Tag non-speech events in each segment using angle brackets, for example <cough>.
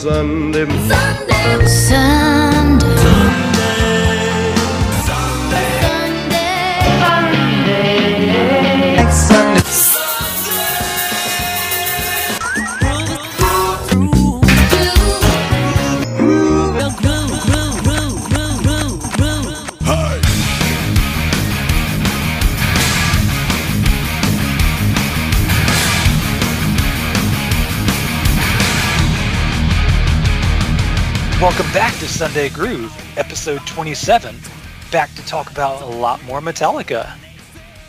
Sunday. Sunday. Sunday. Welcome back to Sunday Groove, episode 27. Back to talk about a lot more Metallica.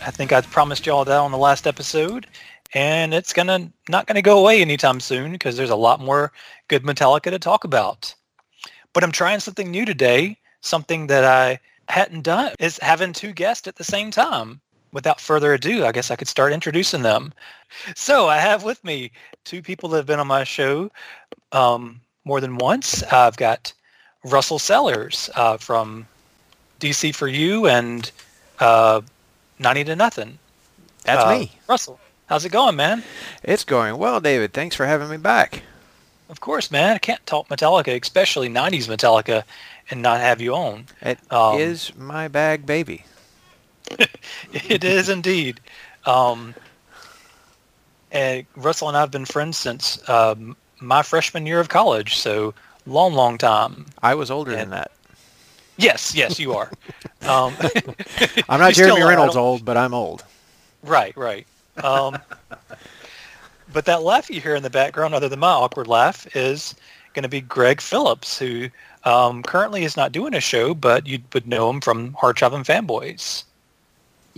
I think I promised y'all that on the last episode, and it's gonna not gonna go away anytime soon because there's a lot more good Metallica to talk about. But I'm trying something new today, something that I hadn't done is having two guests at the same time. Without further ado, I guess I could start introducing them. So I have with me two people that have been on my show. Um, more than once. Uh, I've got Russell Sellers uh, from DC for You and uh, 90 to Nothing. That's Uh, me. Russell, how's it going, man? It's going well, David. Thanks for having me back. Of course, man. I can't talk Metallica, especially 90s Metallica, and not have you on. It is Um, my bag, baby. <laughs> It is indeed. Um, and Russell and I have been friends since um, my freshman year of college, so long, long time. I was older than that. Yes, yes, you are. <laughs> um, I'm not <laughs> you still Jeremy are. Reynolds old, but I'm old. Right, right. Um, <laughs> but that laugh you hear in the background, other than my awkward laugh, is going to be Greg Phillips, who um, currently is not doing a show, but you would know him from Hard Chopping Fanboys.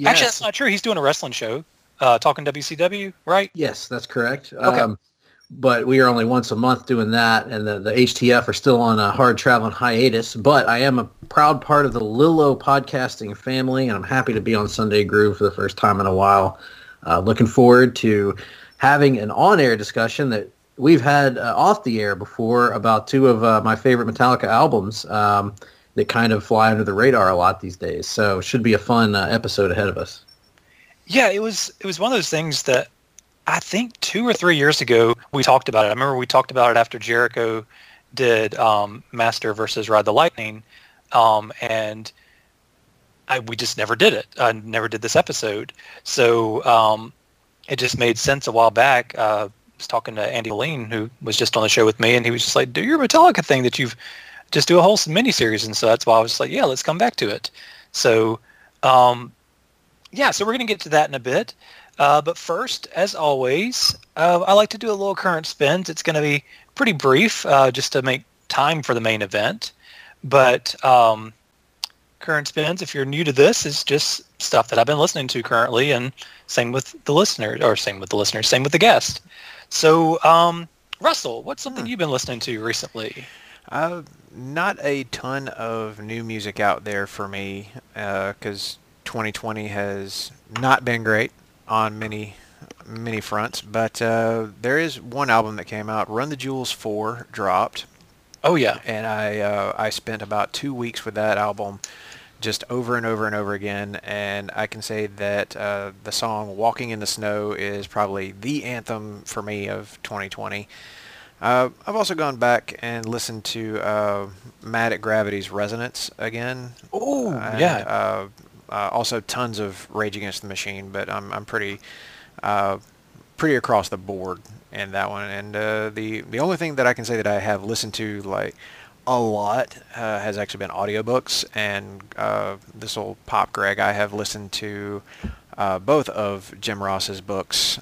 Actually, that's not true. He's doing a wrestling show, uh, talking WCW, right? Yes, that's correct. Okay. Um, but we are only once a month doing that, and the, the HTF are still on a hard traveling hiatus. But I am a proud part of the Lillo podcasting family, and I'm happy to be on Sunday Groove for the first time in a while. Uh, looking forward to having an on-air discussion that we've had uh, off the air before about two of uh, my favorite Metallica albums um, that kind of fly under the radar a lot these days. So should be a fun uh, episode ahead of us. Yeah, it was. It was one of those things that I think two or three years ago we talked about it. I remember we talked about it after Jericho did um, Master versus Ride the Lightning, um, and I, we just never did it. I never did this episode, so um, it just made sense a while back. Uh, I was talking to Andy Lean, who was just on the show with me, and he was just like, "Do your Metallica thing that you've just do a whole miniseries," and so that's why I was like, "Yeah, let's come back to it." So. Um, yeah, so we're going to get to that in a bit. Uh, but first, as always, uh, I like to do a little current spins. It's going to be pretty brief, uh, just to make time for the main event. But um, current spins, if you're new to this, is just stuff that I've been listening to currently, and same with the listeners, or same with the listeners, same with the guest. So, um, Russell, what's something you've been listening to recently? Uh, not a ton of new music out there for me because 2020 has not been great on many many fronts. But uh, there is one album that came out. Run the Jewels 4 dropped. Oh yeah, and I uh, I spent about two weeks with that album, just over and over and over again. And I can say that uh, the song "Walking in the Snow" is probably the anthem for me of 2020. Uh, I've also gone back and listened to uh, Mad at Gravity's Resonance again. Oh yeah, Uh, also tons of Rage Against the Machine, but I'm I'm pretty uh, pretty across the board in that one. And uh, the the only thing that I can say that I have listened to like a lot uh, has actually been audiobooks. And uh, this will pop Greg. I have listened to uh, both of Jim Ross's books.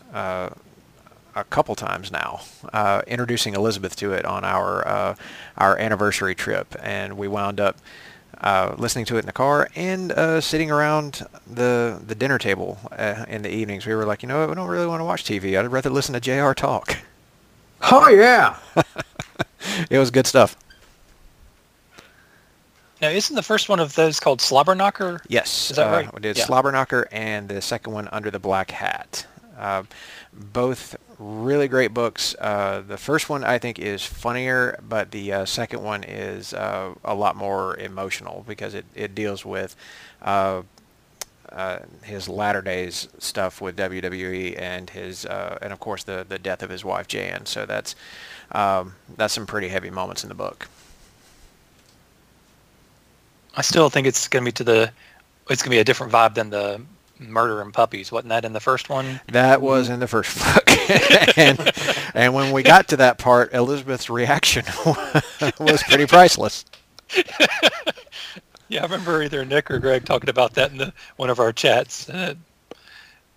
A couple times now, introducing Elizabeth to it on our our anniversary trip, and we wound up uh, listening to it in the car and uh, sitting around the the dinner table uh, in the evenings. We were like, you know, what, we don't really want to watch TV. I'd rather listen to Jr. talk. Oh yeah. <laughs> it was good stuff. now isn't the first one of those called Slobberknocker? Yes, Is that uh, right? We did Yeah. Slobberknocker and the second one Under the Black Hat. Uh, both really great books. Uh, the first one I think is funnier, but the uh, second one is uh, a lot more emotional because it, it deals with uh, uh, his latter days stuff with WWE and his uh, and of course the the death of his wife Jan. So that's um, that's some pretty heavy moments in the book. I still think it's going to be to the. It's going to be a different vibe than the murder and puppies. Wasn't that in the first one? That was in the first book, <laughs> and and when we got to that part, Elizabeth's reaction <laughs> was pretty priceless. <laughs> Yeah, I remember either Nick or Greg talking about that in the, one of our chats. And it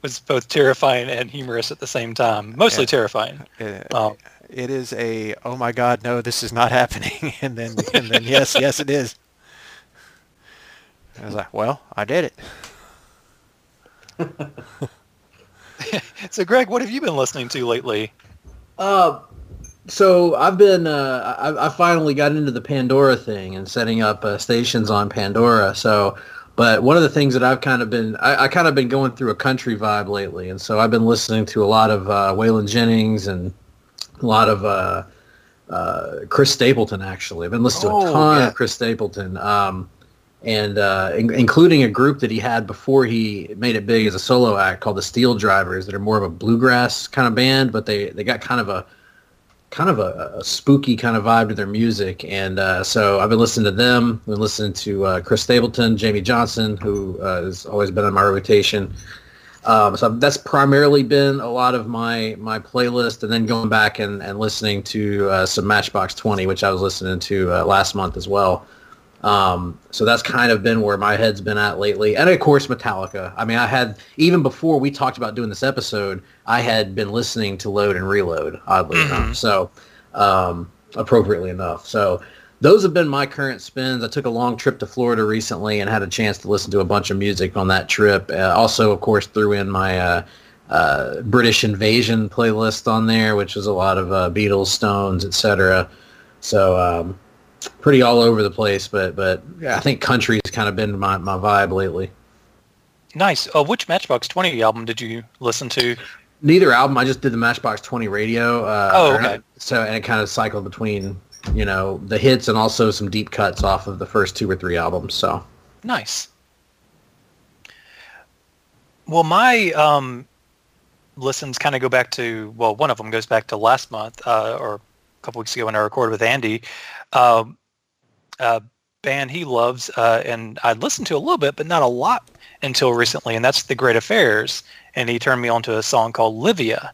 was both terrifying and humorous at the same time. Mostly Yeah. terrifying. Uh, Um, it is a oh my god no this is not happening and then and then yes yes it is I was like well I did it <laughs> So, Greg, what have you been listening to lately? Uh, so I've been uh, I, I finally got into the Pandora thing and setting up uh, stations on Pandora. So, but one of the things that I've kind of been I, I kind of been going through a country vibe lately, and so I've been listening to a lot of uh, Waylon Jennings and a lot of uh, uh, Chris Stapleton. Actually, I've been listening to Oh, a ton yeah. of Chris Stapleton. Um, and uh, in- including a group that he had before he made it big as a solo act called the Steel Drivers, that are more of a bluegrass kind of band, but they, they got kind of a kind of a, a spooky kind of vibe to their music. And uh, so I've been listening to them. I've Been listening to uh, Chris Stapleton, Jamey Johnson, who uh, has always been on my rotation. Um, so that's primarily been a lot of my my playlist, and then going back and, and listening to uh, some Matchbox Twenty, which I was listening to uh, last month as well. Um, so that's kind of been where my head's been at lately. And of course, Metallica. I mean, I had, even before we talked about doing this episode, I had been listening to Load and Reload, oddly enough. So, um, appropriately enough. So those have been my current spins. I took a long trip to Florida recently and had a chance to listen to a bunch of music on that trip. Uh, also, of course, threw in my, uh, uh, British Invasion playlist on there, which was a lot of uh, Beatles, Stones, etc. So um, pretty all over the place, but but yeah, I think country's kind of been my, my vibe lately. Nice. Uh, which Matchbox 20 album did you listen to? Neither album. I just did the Matchbox Twenty radio. Uh, Oh, okay. So and it kind of cycled between you know the hits and also some deep cuts off of the first two or three albums. So Nice. Well, my um, listens kind of go back to, well, one of them goes back to last month uh, or couple weeks ago when I recorded with Andy. Um, a band he loves, uh, and I listened to a little bit, but not a lot until recently, and that's The Great Affairs. And he turned me on to a song called Livia.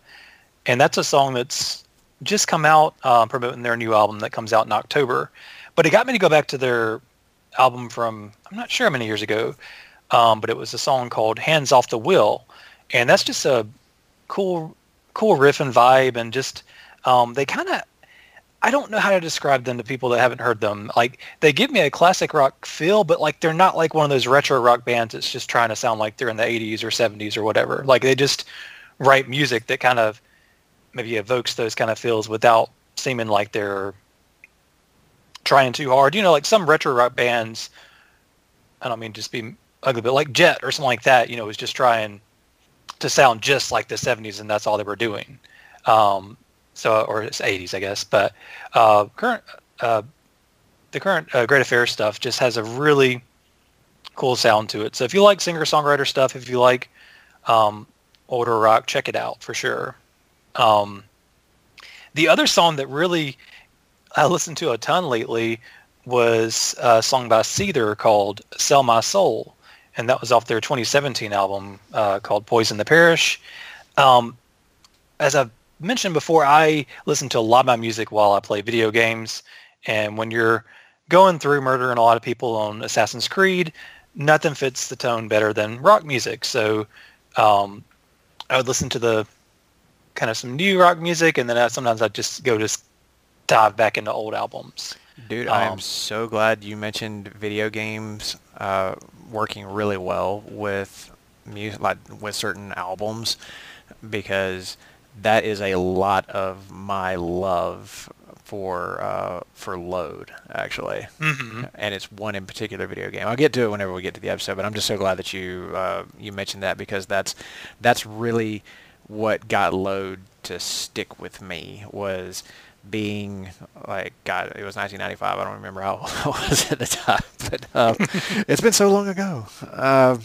And that's a song that's just come out uh, promoting their new album that comes out in October. But it got me to go back to their album from I'm not sure how many years ago, um, but it was a song called "Hands Off the Wheel," and that's just a cool, cool riff and vibe, and just um, they kind of I don't know how to describe them to people that haven't heard them. Like they give me a classic rock feel, but like they're not like one of those retro rock bands that's just trying to sound like they're in the 80s or 70s or whatever. Like they just write music that kind of maybe evokes those kind of feels without seeming like they're trying too hard. You know, like some retro rock bands, I don't mean just be ugly, but like Jet or something like that, you know, was just trying to sound just like the 70s and that's all they were doing. Um, so, or it's 80s, I guess. But uh, current, uh, the current uh, Great Affairs stuff just has a really cool sound to it. So if you like singer-songwriter stuff, if you like um, older rock, check it out for sure. Um, the other song that really I listened to a ton lately was a song by Seether called "Sell My Soul," and that was off their 2017 album uh, called "Poison the Parish." Um, as I've mentioned before, I listen to a lot of my music while I play video games, and when you're going through murdering a lot of people on Assassin's Creed, nothing fits the tone better than rock music. So um, I would listen to the kind of some new rock music, and then I, sometimes I just go to dive back into old albums. Dude, I am Um, so glad you mentioned video games uh, working really well with music, like with certain albums, because that is a lot of my love for uh, for load actually, hmm and it's one in particular video game. I'll get to it whenever we get to the episode, but I'm just so glad that you uh, you mentioned that because that's that's really what got load to stick with me was being like God, it was 1995. I don't remember how <laughs> old I was at the time, but um, <laughs> it's been so long ago. Uh,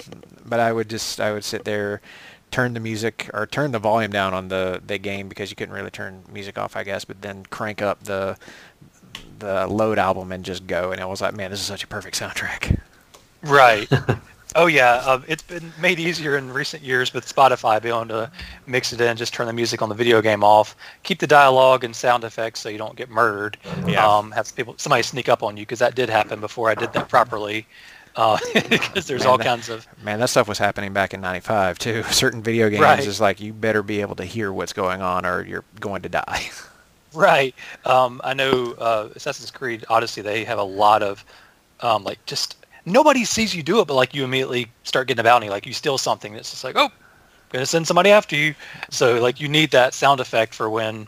but I would just I would sit there, turn the music or turn the volume down on the the game because you couldn't really turn music off, I guess. But then crank up the the load album and just go, and I was like, man, this is such a perfect soundtrack. Right. <laughs> oh yeah, uh, it's been made easier in recent years with Spotify being able to mix it in, just turn the music on the video game off, keep the dialogue and sound effects so you don't get murdered. Yeah. Um, have people somebody sneak up on you because that did happen before I did that properly. <laughs> Uh, because there's Man, all that- kinds of Man, that stuff was happening back in '95 too. <laughs> Certain video games Right. is like you better be able to hear what's going on or you're going to die. <laughs> Right. Um, I know uh, Assassin's Creed Odyssey. They have a lot of um, like just nobody sees you do it, but like you immediately start getting a bounty. Like you steal something. It's just like oh, gonna send somebody after you. So like you need that sound effect for when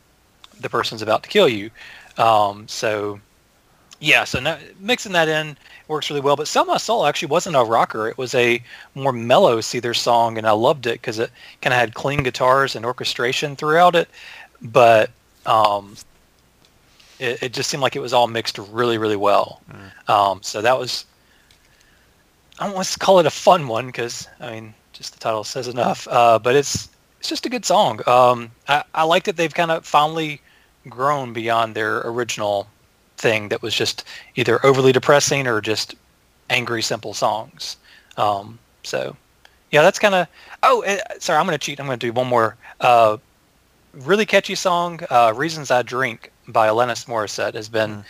the person's about to kill you. Um, so yeah. So now, mixing that in works really well. But Sell My Soul actually wasn't a rocker. It was a more mellow Seether song, and I loved it because it kind of had clean guitars and orchestration throughout it. But um, it, it just seemed like it was all mixed really, really well. Um, so that was, I don't want to call it a fun one because I mean, just the title says enough. Uh, but it's it's just a good song. Um, I, I like that they've kind of finally grown beyond their original thing that was just either overly depressing or just angry, simple songs. Um, so yeah, that's kind of. Oh, uh, sorry, I'm going to cheat. I'm going to do one more. Uh, really catchy song, uh, "Reasons I Drink" by Alanis Morissette has been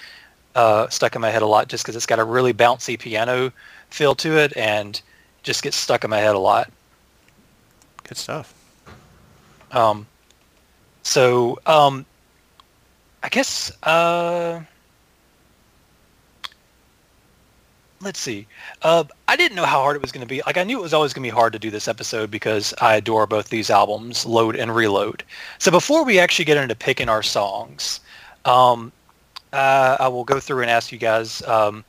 uh, stuck in my head a lot, just because it's got a really bouncy piano feel to it, and just gets stuck in my head a lot. Good stuff. Um, so um, I guess uh, let's see. Uh, I didn't know how hard it was going to be. Like I knew it was always going to be hard to do this episode because I adore both these albums, Load and Reload. So before we actually get into picking our songs, um, uh, I will go through and ask you guys um,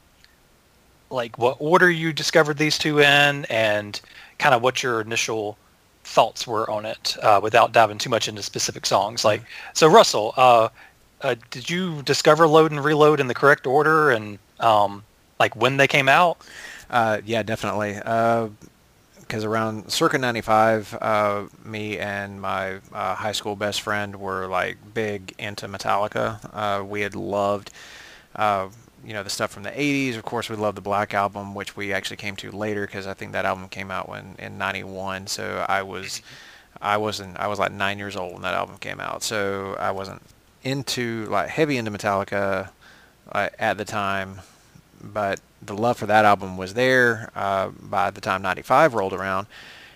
like what order you discovered these two in, and kind of what your initial thoughts were on it, uh, without diving too much into specific songs. Like so, Russell, uh, uh, did you discover Load and Reload in the correct order, and um, like when they came out? Uh, yeah, definitely. Because around circa 95, uh, me and my uh, high school best friend were like big into Metallica. Uh, we had loved, uh, you know, the stuff from the 80s. Of course, we loved the Black Album, which we actually came to later because I think that album came out when in 91. So I was, I wasn't, I was like nine years old when that album came out. So I wasn't into like heavy into Metallica uh, at the time but the love for that album was there uh, by the time 95 rolled around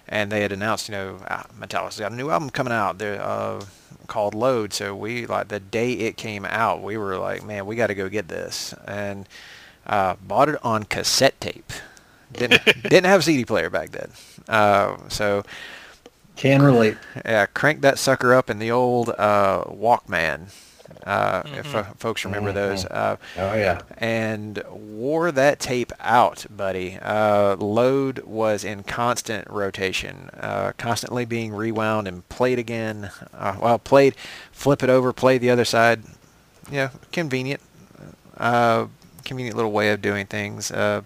and they had announced you know uh, Metallica's got a new album coming out they're, uh, called Load so we like the day it came out we were like man we got to go get this and uh, bought it on cassette tape. Didn't <laughs> didn't have a CD player back then. Uh, so Can relate. yeah cranked that sucker up in the old uh, Walkman uh, if uh, folks remember those uh, Oh yeah. and wore that tape out, buddy. Uh, load was in constant rotation, uh, constantly being rewound and played again. Uh, well, played, flip it over, play the other side. Yeah, convenient. Uh, convenient little way of doing things. Uh,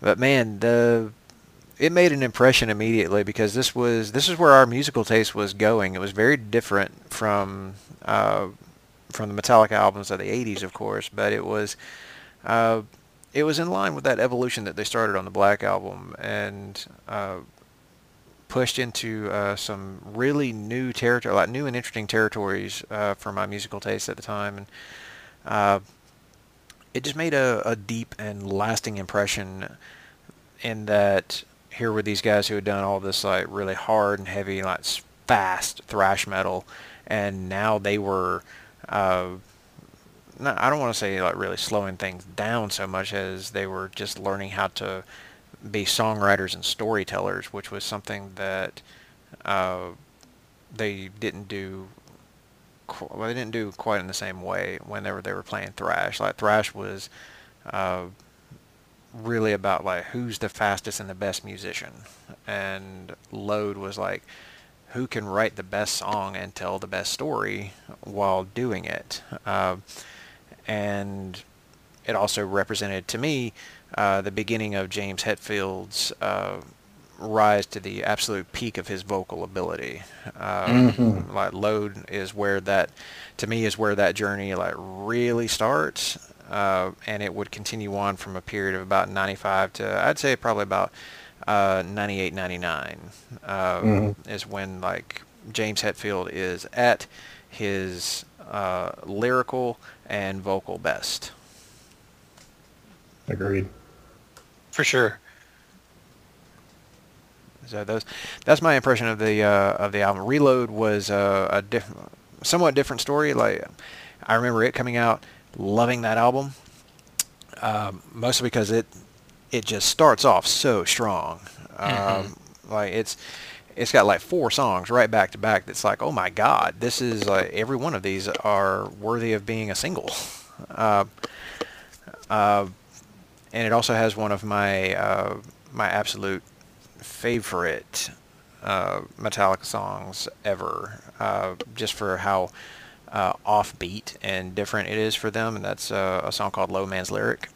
but man, the it made an impression immediately because this was this is where our musical taste was going. It was very different from uh, from the Metallica albums of the '80s, of course, but it was uh, it was in line with that evolution that they started on the Black album and uh, pushed into uh, some really new territory, like new and interesting territories uh, for my musical taste at the time, and uh, it just made a, a deep and lasting impression in that here were these guys who had done all this like really hard and heavy, like fast thrash metal, and now they were. Uh, not, I don't want to say like really slowing things down so much as they were just learning how to be songwriters and storytellers, which was something that uh, they didn't do. Well, they didn't do quite in the same way whenever they were playing thrash. Like thrash was uh, really about like who's the fastest and the best musician, and load was like who can write the best song and tell the best story while doing it. Uh, and it also represented to me uh, the beginning of James Hetfield's uh, rise to the absolute peak of his vocal ability. Uh, Mhm. Like Load is where that, to me, is where that journey like really starts, uh, and it would continue on from a period of about 95 to I'd say probably about uh, 98, 99 uh, Mhm. is when like James Hetfield is at his uh, lyrical and vocal best. Agreed. For sure. So those, that's my impression of the uh, of the album. Reload was uh, a diff- somewhat different story. Like I remember it coming out, loving that album, um, mostly because it it just starts off so strong. Um, like it's it's got like four songs right back to back. That's like, oh my god, this is like every one of these are worthy of being a single. <laughs> Uh, uh, and it also has one of my uh, my absolute favorite uh, Metallica songs ever, uh, just for how uh, offbeat and different it is for them, and that's uh, a song called "Low Man's Lyric."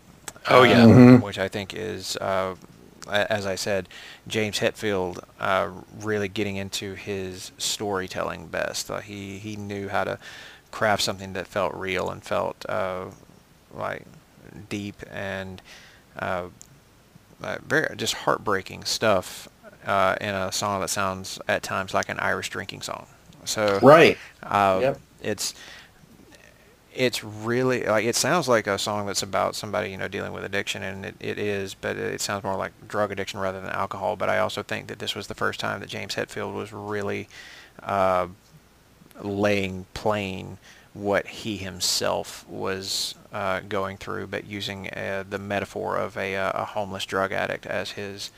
Oh, yeah. uh, Mhm. which I think is, uh, as I said, James Hetfield uh, really getting into his storytelling best. Uh, he he knew how to craft something that felt real and felt uh, like deep and uh, uh, very just heartbreaking stuff uh, in a song that sounds at times like an Irish drinking song. So Right. uh, Yep. it's it's really like it sounds like a song that's about somebody you know dealing with addiction and it, it is but it sounds more like drug addiction rather than alcohol but i also think that this was the first time that james hetfield was really uh, laying plain what he himself was uh, going through but using uh, the metaphor of a, uh, a homeless drug addict as his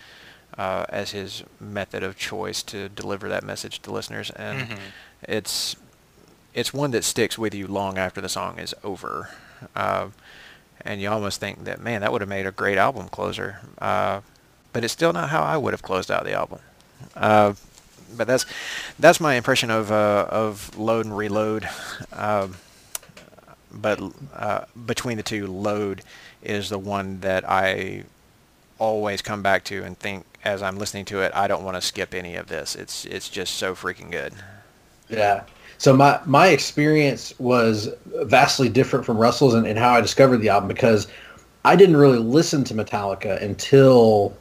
uh, as his method of choice to deliver that message to listeners and Mhm. it's it's one that sticks with you long after the song is over. Uh, and you almost think that, man, that would have made a great album closer. Uh, but it's still not how I would have closed out the album. Uh, but that's that's my impression of uh, of Load and Reload. Um, but uh, between the two, Load is the one that I always come back to and think as I'm listening to it, I don't want to skip any of this. It's it's just so freaking good. Yeah. So my my experience was vastly different from Russell's and, how I discovered the album because I didn't really listen to Metallica until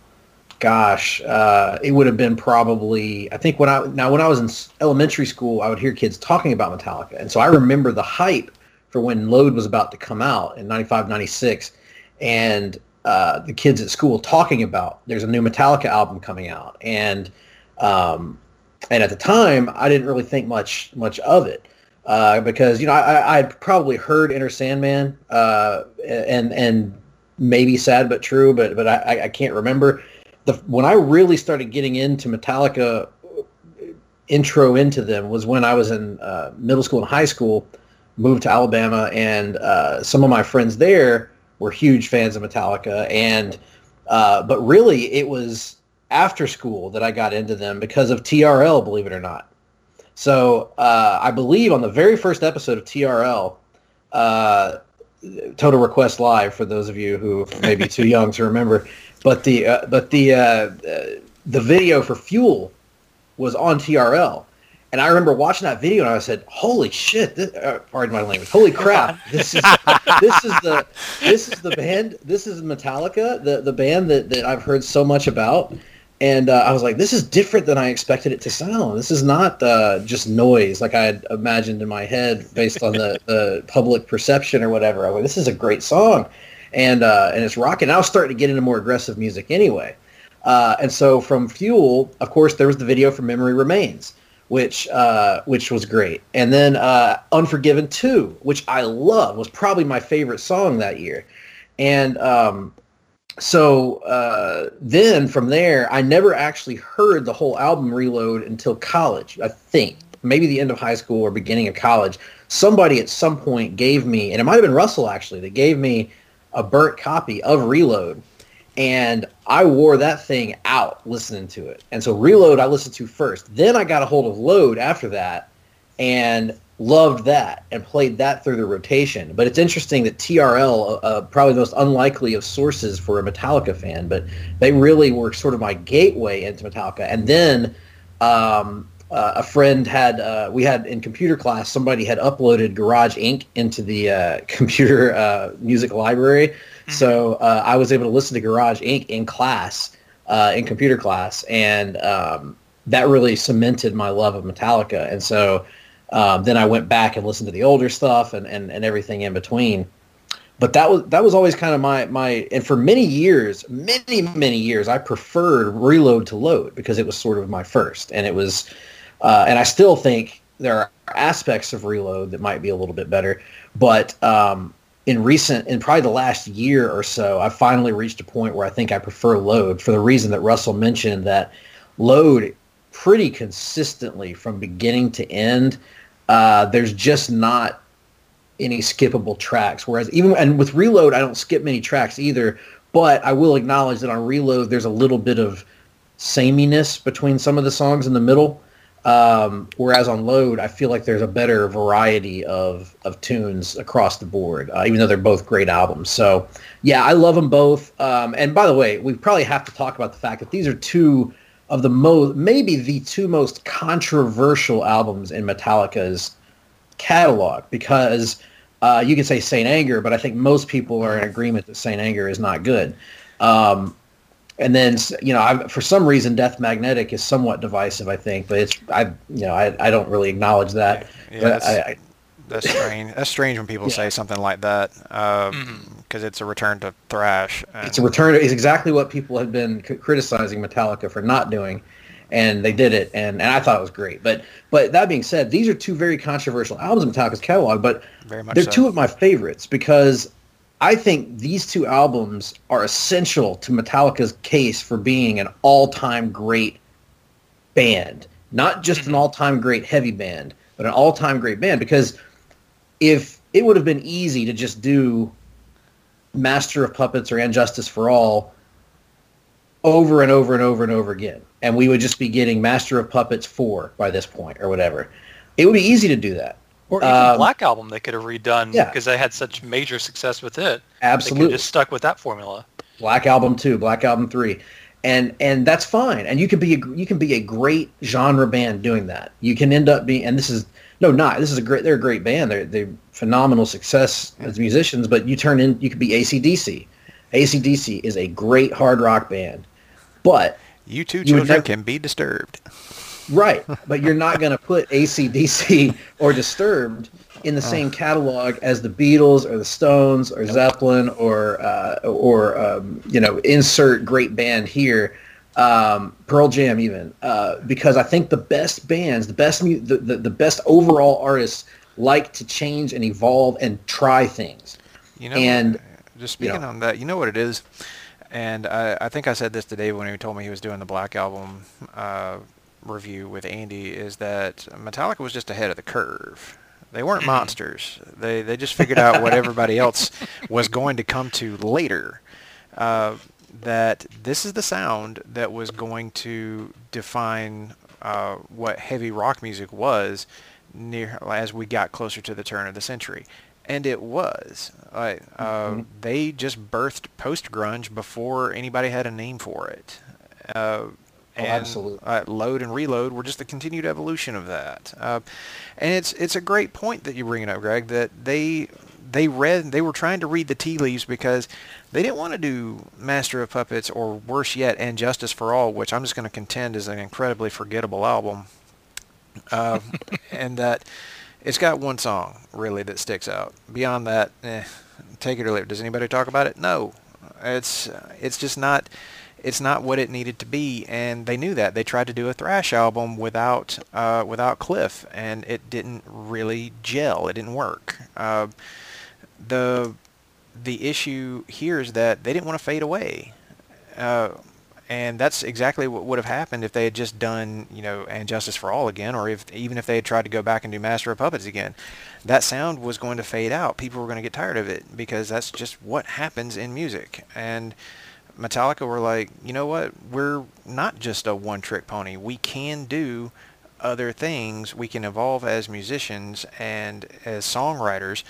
gosh, uh, it would have been probably I think when I now when I was in elementary school, I would hear kids talking about Metallica, and so I remember the hype for when Load was about to come out in 95, 96, and uh, the kids at school talking about there's a new Metallica album coming out, and um, and at the time I didn't really think much much of it. Uh, because you know I, I probably heard Enter Sandman uh, and and maybe sad but true, but but I, I can't remember the when I really started getting into Metallica intro into them was when I was in uh, middle school and high school, moved to Alabama, and uh, some of my friends there were huge fans of Metallica, and uh, but really it was after school that I got into them because of TRL, believe it or not. So uh, I believe on the very first episode of TRL, uh, Total Request Live, for those of you who may be too young to remember, but the uh, but the uh, uh, the video for Fuel was on TRL, and I remember watching that video and I said, "Holy shit! This, uh, pardon my language. Holy crap! This is this is the this is the band. This is Metallica, the the band that that I've heard so much about." And uh, I was like, "This is different than I expected it to sound. This is not uh, just noise like I had imagined in my head based on the, <laughs> the public perception or whatever." I was like, "This is a great song." and uh, and it's rocking. I was starting to get into more aggressive music anyway, uh, and so from Fuel, of course, there was the video for Memory Remains, which uh, which was great, and then uh, Unforgiven Two, which I love, was probably my favorite song that year, and um, so uh, then from there, I never actually heard the whole album Reload until college. I think maybe the end of high school or beginning of college. Somebody at some point gave me, and it might have been Russell actually, that gave me a burnt copy of Reload, and I wore that thing out listening to it. And so Reload I listened to first. Then I got a hold of Load after that, and loved that and played that through the rotation. But it's interesting that TRL, uh, uh, probably the most unlikely of sources for a Metallica fan, but they really were sort of my gateway into Metallica. And then um, uh, a friend had, uh, we had in computer class, somebody had uploaded Garage Inc. into the uh, <laughs> computer uh, music library. Mm-hmm. So I was able to listen to Garage Inc. in class, in computer class. And um, that really cemented my love of Metallica. And so um, then I went back and listened to the older stuff and, and, and everything in between. But that was that was always kind of my my and for many years, many many years, I preferred Reload to Load because it was sort of my first, and it was, uh, and I still think there are aspects of Reload that might be a little bit better, but um, in recent in probably the last year or so, I finally reached a point where I think I prefer Load for the reason that Russell mentioned that Load pretty consistently from beginning to end uh, there's just not any skippable tracks. Whereas even and with Reload, I don't skip many tracks either. But I will acknowledge that on Reload, there's a little bit of sameness between some of the songs in the middle. Um, whereas on Load, I feel like there's a better variety of, of tunes across the board, uh, even though they're both great albums. So, yeah, I love them both. Um, and by the way, we probably have to talk about the fact that these are two of the most, maybe the two most controversial albums in Metallica's catalog because uh, you could say Saint Anger, but I think most people are in agreement that Saint Anger is not good. Um, and then you know, I, for some reason, Death Magnetic is somewhat divisive. I think, but it's I you know I, I don't really acknowledge that. Yeah, but I, I, that's strange. That's strange when people Yeah. say something like that because it's a return to thrash. it's a return. It's exactly what people have been c- criticizing Metallica for not doing, and they did it, and, and I thought it was great. But but that being said, these are two very controversial albums in Metallica's catalog, but they're so. two of my favorites because I think these two albums are essential to Metallica's case for being an all-time great band, not just an mm-hmm. all-time great heavy band, but an all-time great band because if it would have been easy to just do Master of Puppets or And Justice for All over and over and over and over again. And we would just be getting Master of Puppets 4 by this point or whatever. It would be easy to do that. Or even Um, Black Album they could have redone yeah. because they had such major success with it. Absolutely. just stuck with that formula. Black Album 2, Black Album 3. And and that's fine. And you can be a, you can be a great genre band doing that. You can end up being and this is no not this is a great they're a great band. They're they're phenomenal success as musicians, but you turn in you could be ACDC. ACDC is a great hard rock band. But You two You children never- can be disturbed. Right, but you're not <laughs> going to put ACDC or Disturbed in the same catalog as the Beatles or the Stones or Zeppelin or uh, or um, you know insert great band here, um, Pearl Jam even uh, because I think the best bands, the best mu- the, the the best overall artists like to change and evolve and try things. You know, And, just you speaking know. on that, you know what it is, and I, I think I said this to Dave when he told me he was doing the Black Album uh, review with Andy, is that Metallica was just ahead of the curve. They weren't monsters. They they just figured out what everybody else <laughs> was going to come to later. Uh, that this is the sound that was going to define uh, what heavy rock music was near as we got closer to the turn of the century, and it was. Uh, They just birthed post grunge before anybody had a name for it. Uh, and absolutely. uh, load and reload were just the continued evolution of that. Uh, and it's it's a great point that you're bringing up, Greg. That they they read they were trying to read the tea leaves because they didn't want to do Master of Puppets or worse yet, and Justice for All, which I'm just going to contend is an incredibly forgettable album. Uh, <laughs> and that it's got one song really that sticks out. Beyond that, eh, take it or leave it. Does anybody talk about it? No. It's it's just not it's not what it needed to be, and they knew that. They tried to do a thrash album without uh, without Cliff, and it didn't really gel. It didn't work. Uh, the the issue here is that they didn't want to fade away. Uh, and that's exactly what would have happened if they had just done, you know, and Justice for All again, or if even if they had tried to go back and do Master of Puppets again. That sound was going to fade out. People were going to get tired of it because that's just what happens in music. And Metallica were like, you know what? We're not just a one-trick pony. We can do other things, we can evolve as musicians and as songwriters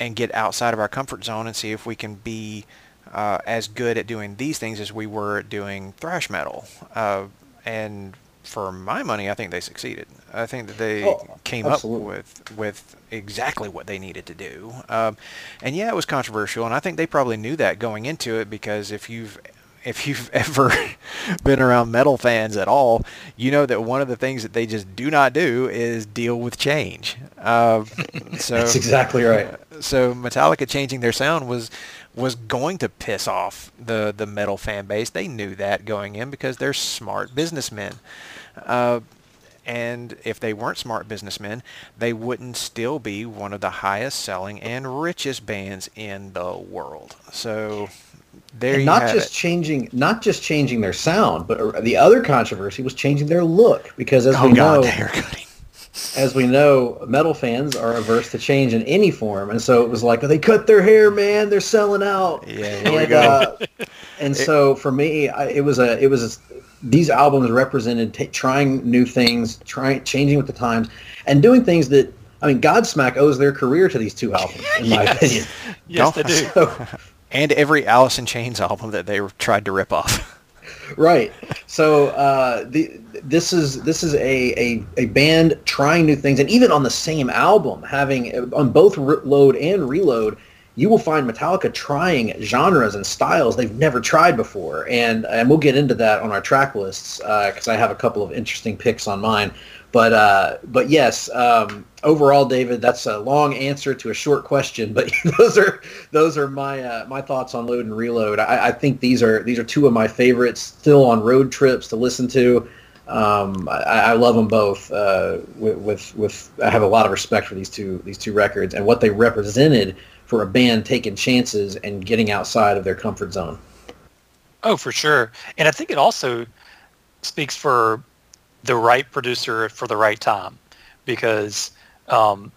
and get outside of our comfort zone and see if we can be uh, as good at doing these things as we were at doing thrash metal. Uh, and for my money, I think they succeeded. I think that they Oh, came absolutely. up with with exactly what they needed to do. Um, and yeah, it was controversial, and I think they probably knew that going into it because if you've if you've <laughs> ever been around metal fans at all, you know that one of the things that they just do not do is deal with change. Um, <laughs> so That's exactly right. so Metallica changing their sound was was going to piss off the the metal fan base. They knew that going in because they're smart businessmen. Uh, and if they weren't smart businessmen, they wouldn't still be one of the highest selling and richest bands in the world. So there and not just it. changing, not just changing their sound, but uh, the other controversy was changing their look because as Oh we God, know, <laughs> as we know, metal fans are averse to change in any form, and so it was like, oh, they cut their hair, man, they're selling out. Yeah, here we and, go. uh, <laughs> and so for me, I, it was a, it was a, these albums represented t- trying new things, trying changing with the times, and doing things that. I mean, Godsmack owes their career to these two albums, in my <laughs> Yes. opinion. Yes, they do. So, and every Alice in Chains <laughs> album that they tried to rip off. right. So uh, the this is this is a, a a band trying new things, and even on the same album, having on both load and reload, you will find Metallica trying genres and styles they've never tried before, and and we'll get into that on our track lists because I have a couple of interesting picks on mine. But uh, but yes, um, overall, David, that's a long answer to a short question. But <laughs> those are those are my uh, my thoughts on load and reload. I, I think these are these are two of my favorites still on road trips to listen to. Um, I, I love them both. Uh, with, with with I have a lot of respect for these two these two records and what they represented for a band taking chances and getting outside of their comfort zone. Oh, for sure. And I think it also speaks for the right producer for the right time because um,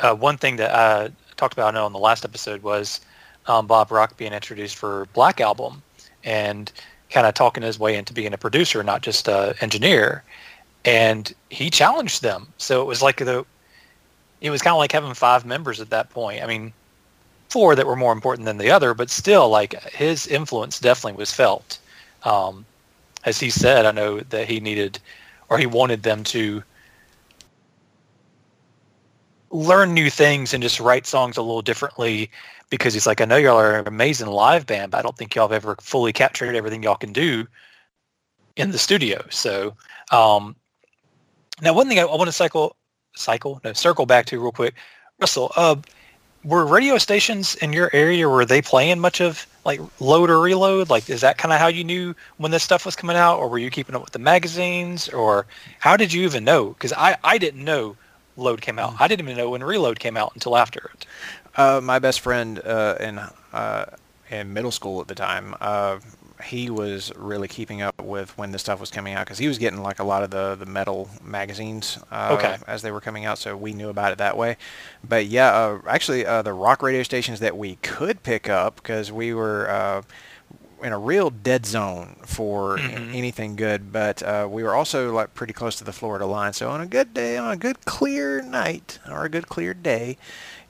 uh, one thing that I talked about I know on the last episode was um, Bob Rock being introduced for Black Album and kind of talking his way into being a producer, not just an engineer. And he challenged them. So it was like the, it was kind of like having five members at that point. I mean, four that were more important than the other, but still, like his influence definitely was felt. Um, as he said, I know that he needed, or he wanted them to learn new things and just write songs a little differently because he's like, I know y'all are an amazing live band, but I don't think y'all have ever fully captured everything y'all can do in the studio. So um, now one thing I, I want to cycle, cycle, no, circle back to real quick. Russell, uh, were radio stations in your area were they playing much of like load or reload like is that kind of how you knew when this stuff was coming out or were you keeping up with the magazines or how did you even know because I, I didn't know load came out i didn't even know when reload came out until after it Uh, my best friend uh, in uh, in middle school at the time, uh, he was really keeping up with when this stuff was coming out because he was getting like a lot of the the metal magazines uh, Okay. as they were coming out, so we knew about it that way. But yeah, uh, actually, uh, the rock radio stations that we could pick up because we were. In a real dead zone for Mhm. anything good, but uh, we were also like pretty close to the Florida line. So on a good day, on a good clear night or a good clear day,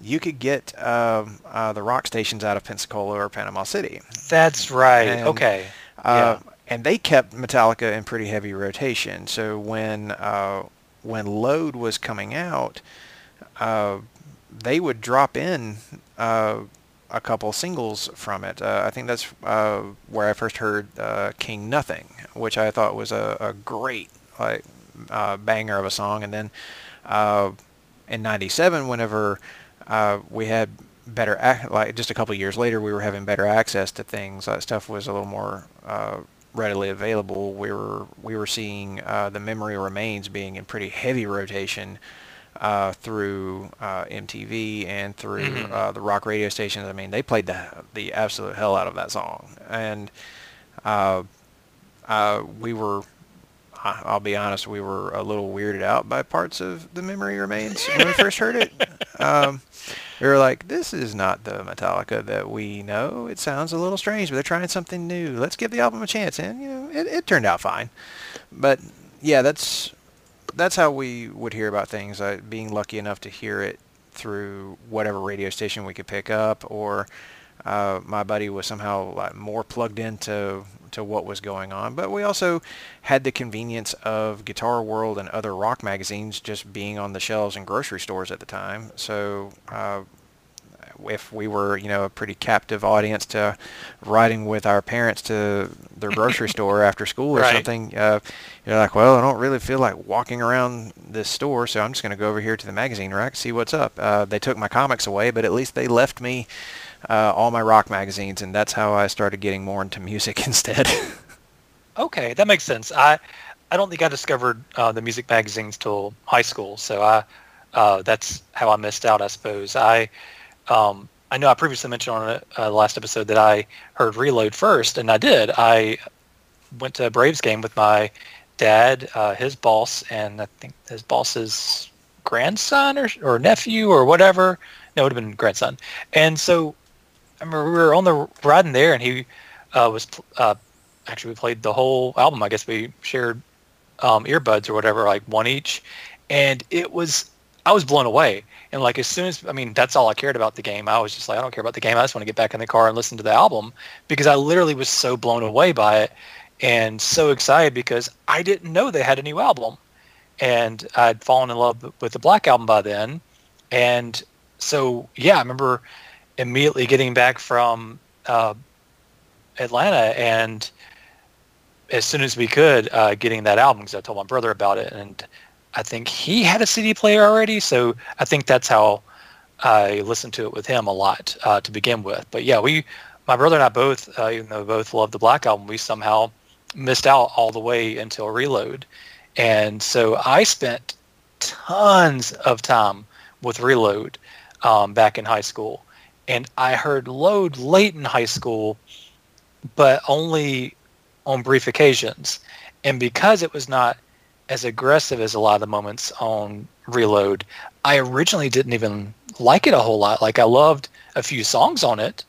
you could get um, uh, the rock stations out of Pensacola or Panama City. that's right And, okay Uh, And they kept Metallica in pretty heavy rotation. So when uh, when Load was coming out, uh, they would drop in uh, a couple singles from it. Uh, I think that's uh, where I first heard uh, King Nothing, which I thought was a, a great like uh, banger of a song. And then in '97, whenever we had better ac- like just a couple years later we were having better access to things stuff was a little more readily available we were we were seeing uh, the memory remains being in pretty heavy rotation uh, through uh, MTV and through Mhm. uh, the rock radio stations I mean they played the the absolute hell out of that song and uh, uh, we were I'll be honest, we were a little weirded out by parts of the memory remains when we first heard it. <laughs> Um, we were like, this is not the Metallica that we know. It sounds a little strange, but they're trying something new. Let's give the album a chance. And, you know, it, it turned out fine. But, yeah, that's that's how we would hear about things. Uh, being lucky enough to hear it through whatever radio station we could pick up, or uh, my buddy was somehow like, more plugged into to what was going on. But we also had the convenience of Guitar World and other rock magazines just being on the shelves in grocery stores at the time. So uh, if we were, you know, a pretty captive audience to riding with our parents to their grocery <laughs> store after school or Right. something, uh, you're like, well, I don't really feel like walking around this store, so I'm just going to go over here to the magazine rack, see what's up. Uh, they took my comics away, but at least they left me uh, all my rock magazines, and that's how I started getting more into music <laughs> instead. Okay, that makes sense. I I don't think I discovered uh, the music magazines till high school, so I uh, that's how I missed out, I suppose. I um, I know I previously mentioned on uh, the last episode that I heard Reload first, and I did. I went to a Braves game with my dad, uh, his boss, and I think his boss's grandson or or nephew or whatever. No, it would have been grandson. And so I remember we were on the riding there, and he uh, was uh, actually we played the whole album. I guess we shared um, earbuds or whatever, like one each, and it was I was blown away. And like as soon as I mean that's all I cared about the game. I was just like I don't care about the game. I just want to get back in the car and listen to the album because I literally was so blown away by it and so excited because I didn't know they had a new album, and I'd fallen in love with the Black album by then, and so yeah, I remember immediately getting back from uh, Atlanta and as soon as we could uh, getting that album because I told my brother about it and I think he had a CD player already so I think that's how I listened to it with him a lot uh, to begin with. But yeah we my brother and I both uh, even though both loved the Black album. We somehow missed out all the way until Reload. And so I spent tons of time with Reload um, back in high school. And I heard Load late in high school but only on brief occasions. And because it was not as aggressive as a lot of the moments on Reload, I originally didn't even like it a whole lot. Like I loved a few songs on it,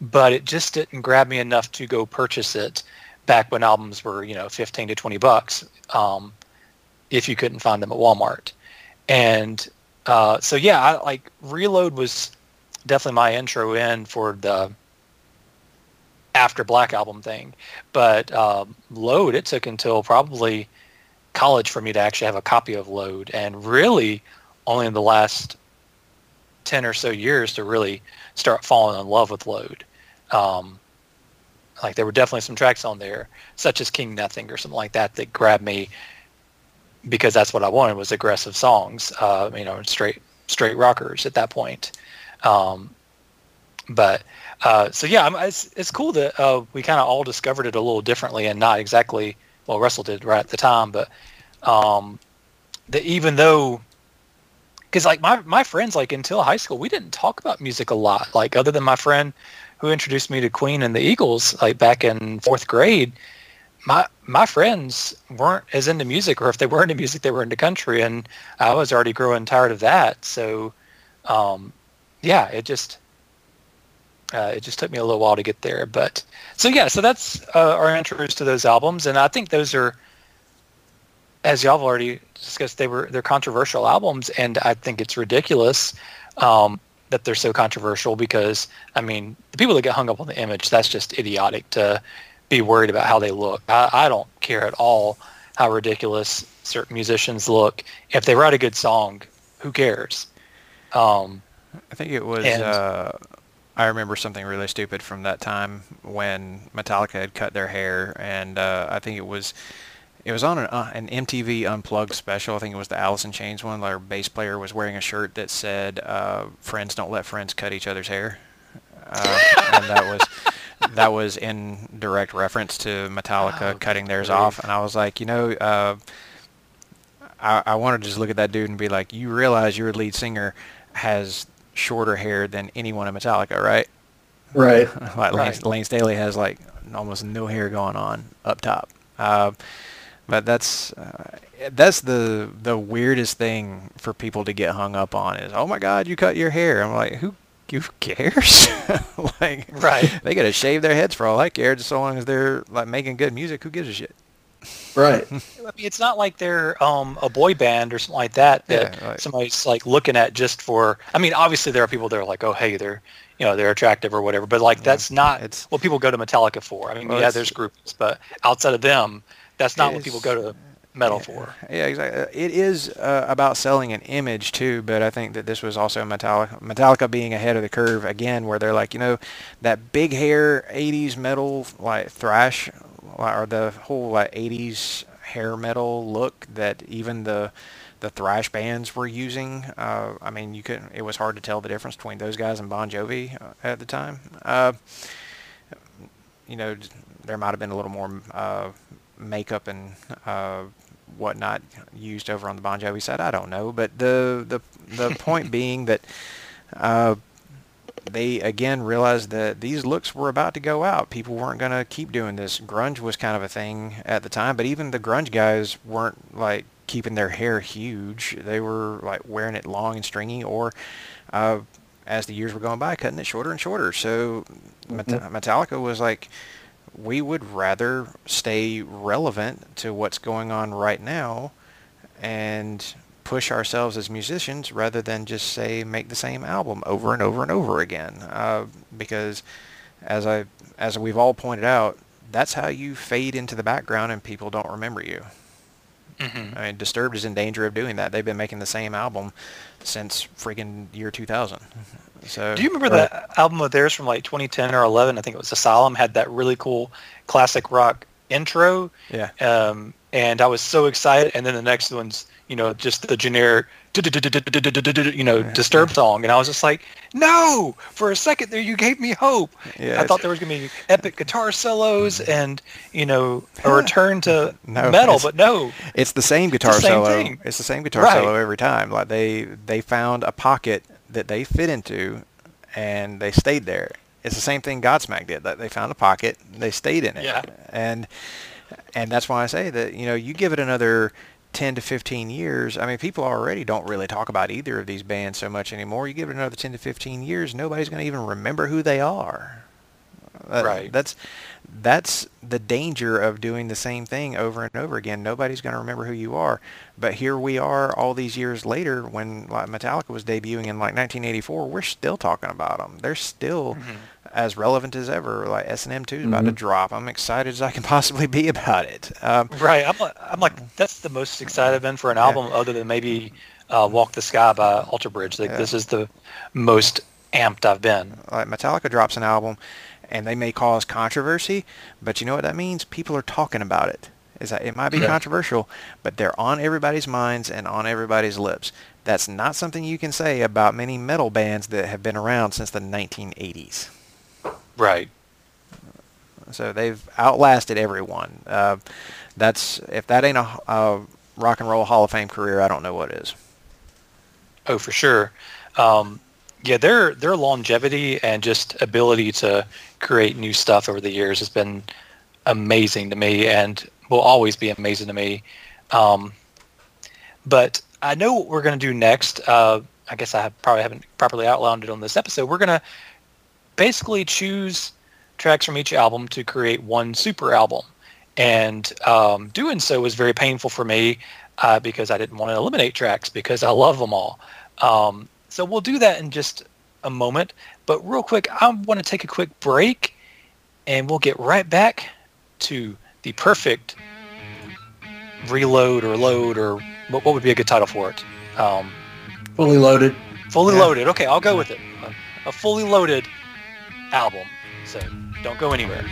but it just didn't grab me enough to go purchase it back when albums were, you know, 15 to 20 bucks um, if you couldn't find them at Walmart. And uh, so, yeah, I, like Reload was definitely my intro in for the after Black Album thing. But um, Load, it took until probably college for me to actually have a copy of Load, and really only in the last ten or so years to really start falling in love with Load. Um, like there were definitely some tracks on there, such as King Nothing or something like that, that grabbed me because that's what I wanted was aggressive songs, uh, you know, straight straight rockers at that point. Um, but uh, so yeah, it's it's cool that uh, we kind of all discovered it a little differently and not exactly well Russell did right at the time, but um, that even though because like my my friends like until high school we didn't talk about music a lot. Like other than my friend who introduced me to Queen and the Eagles like back in fourth grade my my friends weren't as into music or if they were into music they were into country and I was already growing tired of that. So um, yeah it just uh, it just took me a little while to get there, but so yeah, so that's uh, our intros to those albums, and I think those are, as y'all have already discussed, they were they're controversial albums, and I think it's ridiculous um, that they're so controversial because I mean the people that get hung up on the image, that's just idiotic to be worried about how they look. I, I don't care at all how ridiculous certain musicians look. If they write a good song, who cares? Um, I think it was. And- Uh, I remember something really stupid from that time when Metallica had cut their hair, and uh, I think it was it was on an, uh, an MTV Unplugged special. I think it was the Alice in Chains one. Their bass player was wearing a shirt that said uh, "Friends don't let friends cut each other's hair," uh, and that was that was in direct reference to Metallica Oh, cutting theirs off. And I was like, you know. Uh, I, I wanted to just look at that dude and be like, you realize your lead singer has shorter hair than anyone in Metallica, right? Right. <laughs> like Layne, Right. Layne Staley has like almost no hair going on up top. Uh, but that's uh, that's the the weirdest thing for people to get hung up on is oh my god you cut your hair. I'm like who who cares? <laughs> like Right. they gotta shave their heads for all I care. Just so long as they're like making good music, who gives a shit? Right. <laughs> I mean, it's not like they're um, a boy band or something like that that Yeah, like- somebody's like looking at just for. I mean, obviously there are people that are like, oh, hey, they're you know they're attractive or whatever, but like that's not it's- what people go to Metallica for. I mean, Well, yeah, there's groups, but outside of them, that's not what people go to metal for. Yeah, exactly. Uh, It is uh, about selling an image too, but I think that this was also Metallica, Metallica being ahead of the curve again, where they're like, you know, that big hair '80s metal like thrash, or the whole like '80s hair metal look that even the the thrash bands were using. Uh, I mean, you couldn't. It was hard to tell the difference between those guys and Bon Jovi uh, at the time. Uh, you know, there might have been a little more uh, makeup and uh, whatnot used over on the Bon Jovi side. I don't know, but the the the point <laughs> being that uh, they again realized that these looks were about to go out. People weren't going to keep doing this. Grunge was kind of a thing at the time, but even the grunge guys weren't like keeping their hair huge. They were like wearing it long and stringy, or uh, as the years were going by, cutting it shorter and shorter. So Met- Metallica was like, we would rather stay relevant to what's going on right now and push ourselves as musicians rather than just say make the same album over and over and over again uh, because as I as we've all pointed out that's how you fade into the background and people don't remember you hmm I mean Disturbed is in danger of doing that they've been making the same album since freaking year 2000 so Do you remember that album of theirs from like 2010 or 11? I think it was Asylum. Had that really cool classic rock intro. yeah um, and I was so excited. And then the next one's, you know, just the generic, you know, disturb song, and I was just like, no! For a second there, you gave me hope. Yeah, I thought there was going to be epic guitar solos and, you know, a return to No, metal, but no. It's the same guitar same solo. thing. It's the same guitar Right. solo every time. Like they they found a pocket that they fit into, and they stayed there. It's the same thing Godsmack did. That they found a pocket, they stayed in it. Yeah. And and that's why I say that you know you give it another 10 to 15 years. I mean, people already don't really talk about either of these bands so much anymore. You give it another 10 to 15 years, nobody's going to even remember who they are. Uh, Right. That's that's the danger of doing the same thing over and over again. Nobody's going to remember who you are. But here we are all these years later when like Metallica was debuting in like 1984, we're still talking about them. They're still as relevant as ever. Like S&M 2 is about to Mhm. drop. I'm excited as I can possibly be about it. Um, Right. I'm like, I'm like, that's the most excited I've been for an album other than maybe uh, Walk the Sky by Alter Bridge. Like, Yeah. this is the most amped I've been. like Metallica drops an album and they may cause controversy, but you know what that means? People are talking about it. Is that it might be Yeah. controversial, but they're on everybody's minds and on everybody's lips. That's not something you can say about many metal bands that have been around since the 1980s. Right. So they've outlasted everyone. Uh, that's if that ain't a, a rock and roll Hall of Fame career, I don't know what is. Oh, for sure. Um, yeah, their their longevity and just ability to create new stuff over the years has been amazing to me, and will always be amazing to me. Um, but I know what we're going to do next. Uh, I guess I have, probably haven't properly outlined it on this episode. We're going to basically choose tracks from each album to create one super album. And um, doing so was very painful for me uh, because I didn't want to eliminate tracks because I love them all. Um, so we'll do that in just a moment. But real quick, I want to take a quick break and we'll get right back to the perfect reload or load or what, what would be a good title for it? Um, Fully loaded. Fully Yeah. loaded. Okay, I'll go with it. A, a fully loaded album. So don't go anywhere.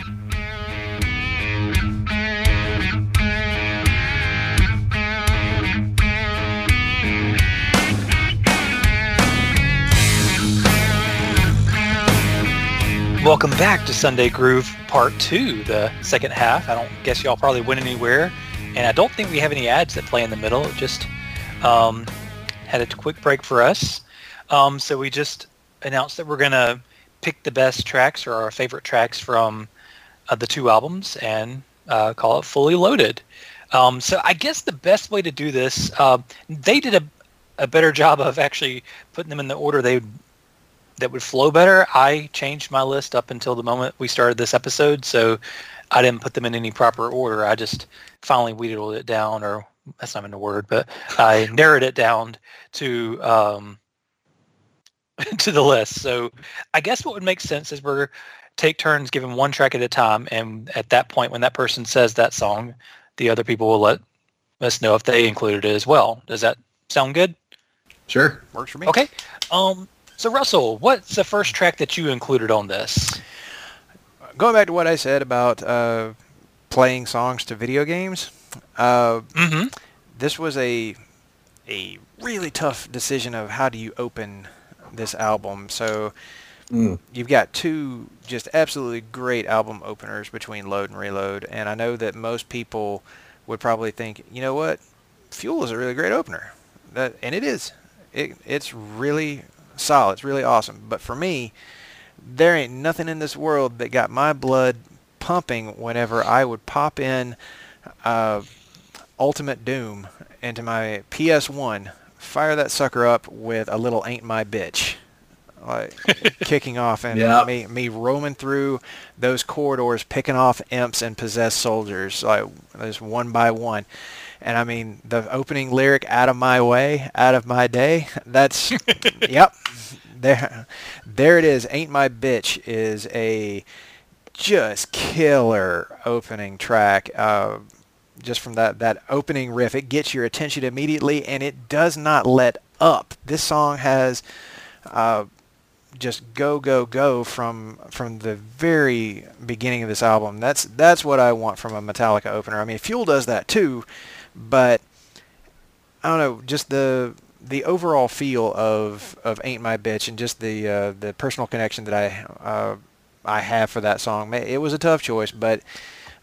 Welcome back to Sunday Groove Part 2, the second half. I don't guess y'all probably went anywhere. And I don't think we have any ads that play in the middle. It just um, had a quick break for us. Um, so we just announced that we're going to pick the best tracks or our favorite tracks from uh, the two albums and uh, call it Fully Loaded. Um, so I guess the best way to do this, uh, they did a, a better job of actually putting them in the order they that would flow better. I changed my list up until the moment we started this episode, so I didn't put them in any proper order. I just finally wheedled it down, or that's not even a word, but I narrowed it down to um, <laughs> to the list. So I guess what would make sense is we're take turns giving one track at a time, and at that point, when that person says that song, the other people will let us know if they included it as well. Does that sound good? Sure. Works for me. Okay. Um. So Russell, what's the first track that you included on this? Going back to what I said about uh, playing songs to video games, uh, Mm-hmm. this was a a really tough decision of how do you open this album. So Mm. you've got two just absolutely great album openers between Load and Reload, and I know that most people would probably think, you know what, Fuel is a really great opener, that, and it is. It, it's really solid. It's really awesome. But for me, there ain't nothing in this world that got my blood pumping whenever I would pop in uh, Ultimate Doom into my PS1, fire that sucker up with a little "Ain't My Bitch," like <laughs> kicking off, and Yeah. me me roaming through those corridors, picking off imps and possessed soldiers, like just one by one. And I mean, the opening lyric "Out of my way, out of my day." <laughs> That's <laughs> yep. There, there it is. "Ain't My Bitch" is a just killer opening track. Uh, just from that that opening riff, it gets your attention immediately, and it does not let up. This song has uh, just go go go from from the very beginning of this album. That's that's what I want from a Metallica opener. I mean, Fuel does that too, but I don't know, just the the overall feel of of Ain't My Bitch and just the uh, the personal connection that I uh, I have for that song. It was a tough choice, but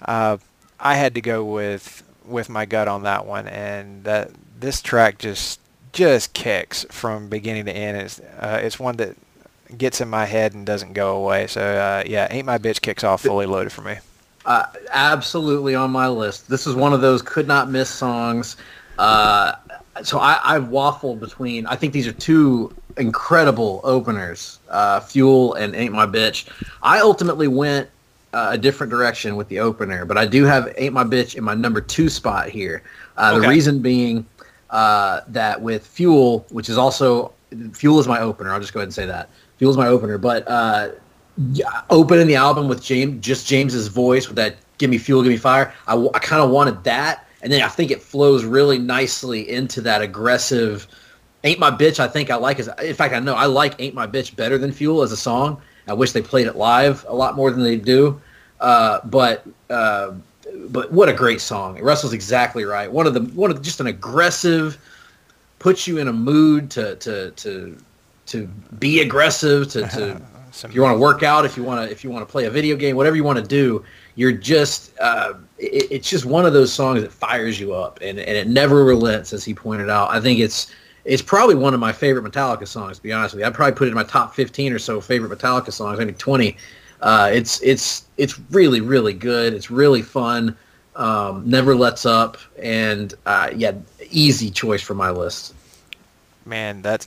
uh, I had to go with with my gut on that one, and that this track just just kicks from beginning to end. It's uh, it's one that gets in my head and doesn't go away. So uh, yeah, Ain't My Bitch kicks off fully loaded for me. Uh, absolutely on my list. This is one of those could not miss songs. Uh, so I, I've waffled between. I think these are two incredible openers, uh, "Fuel" and "Ain't My Bitch." I ultimately went uh, a different direction with the opener, but I do have "Ain't My Bitch" in my number two spot here. Uh, The reason being uh, that with "Fuel," which is also "Fuel" is my opener. I'll just go ahead and say that "Fuel" is my opener, but uh, opening the album with James, just James's voice with that "Give me fuel, give me fire." I, w- I kind of wanted that, and then I think it flows really nicely into that aggressive. "Ain't My Bitch." I think I like as. In fact, I know I like "Ain't My Bitch" better than "Fuel" as a song. I wish they played it live a lot more than they do. Uh, but uh, but what a great song! Russell's exactly right. One of the one of just an aggressive, puts you in a mood to to to to be aggressive to to <laughs> if you want to work out, if you want to, if you want to play a video game, whatever you want to do, you're just, uh, it, it's just one of those songs that fires you up, and, and it never relents, as he pointed out. I think it's, it's probably one of my favorite Metallica songs. To be honest with you, I'd probably put it in my top 15 or so favorite Metallica songs, maybe 20. Uh, it's, it's, it's really, really good. It's really fun. Um, never lets up, and uh, yeah, easy choice for my list. Man, that's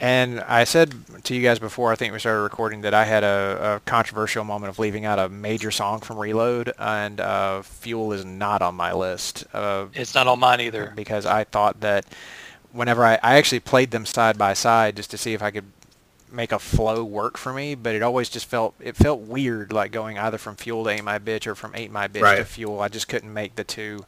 and I said to you guys before I think we started recording that I had a, a controversial moment of leaving out a major song from Reload, and uh, Fuel is not on my list uh, It's not on mine either. because I thought that whenever I, I actually played them side by side just to see if I could make a flow work for me, but it always just felt it felt weird like going either from Fuel to Ain't My Bitch or from Ain't My Bitch to Fuel. I just couldn't make the two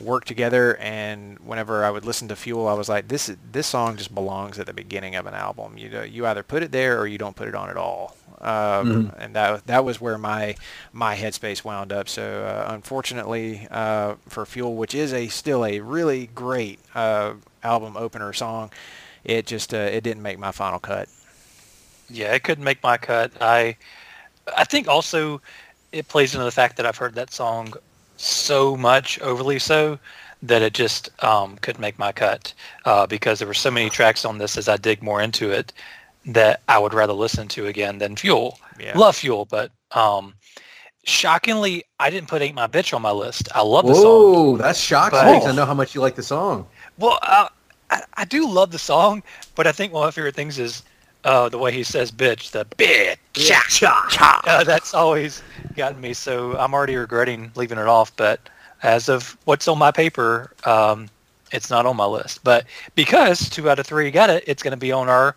work together and whenever I would listen to Fuel I was like this is- this song just belongs at the beginning of an album. You know you either put it there or you don't put it on at all. Um, and that that was where my my headspace wound up. So uh, unfortunately uh, for Fuel which is a still a really great uh, album opener song it just uh, it didn't make my final cut Yeah, it couldn't make my cut. I I think also it plays into the fact that I've heard that song so much, overly so, that it just um, couldn't make my cut uh, because there were so many tracks on this as I dig more into it that I would rather listen to again than Fuel. Yeah. Love Fuel, but um, shockingly, I didn't put Ain't My Bitch on my list. I love the song. Whoa, that's shocking I know how much you like the song. Well, uh, I, I do love the song, but I think one of my favorite things is uh, the way he says bitch, the bitch. Cha. Uh, that's always gotten me. So I'm already regretting leaving it off. But as of what's on my paper, um, it's not on my list. But because two out of three got it, it's going to be on our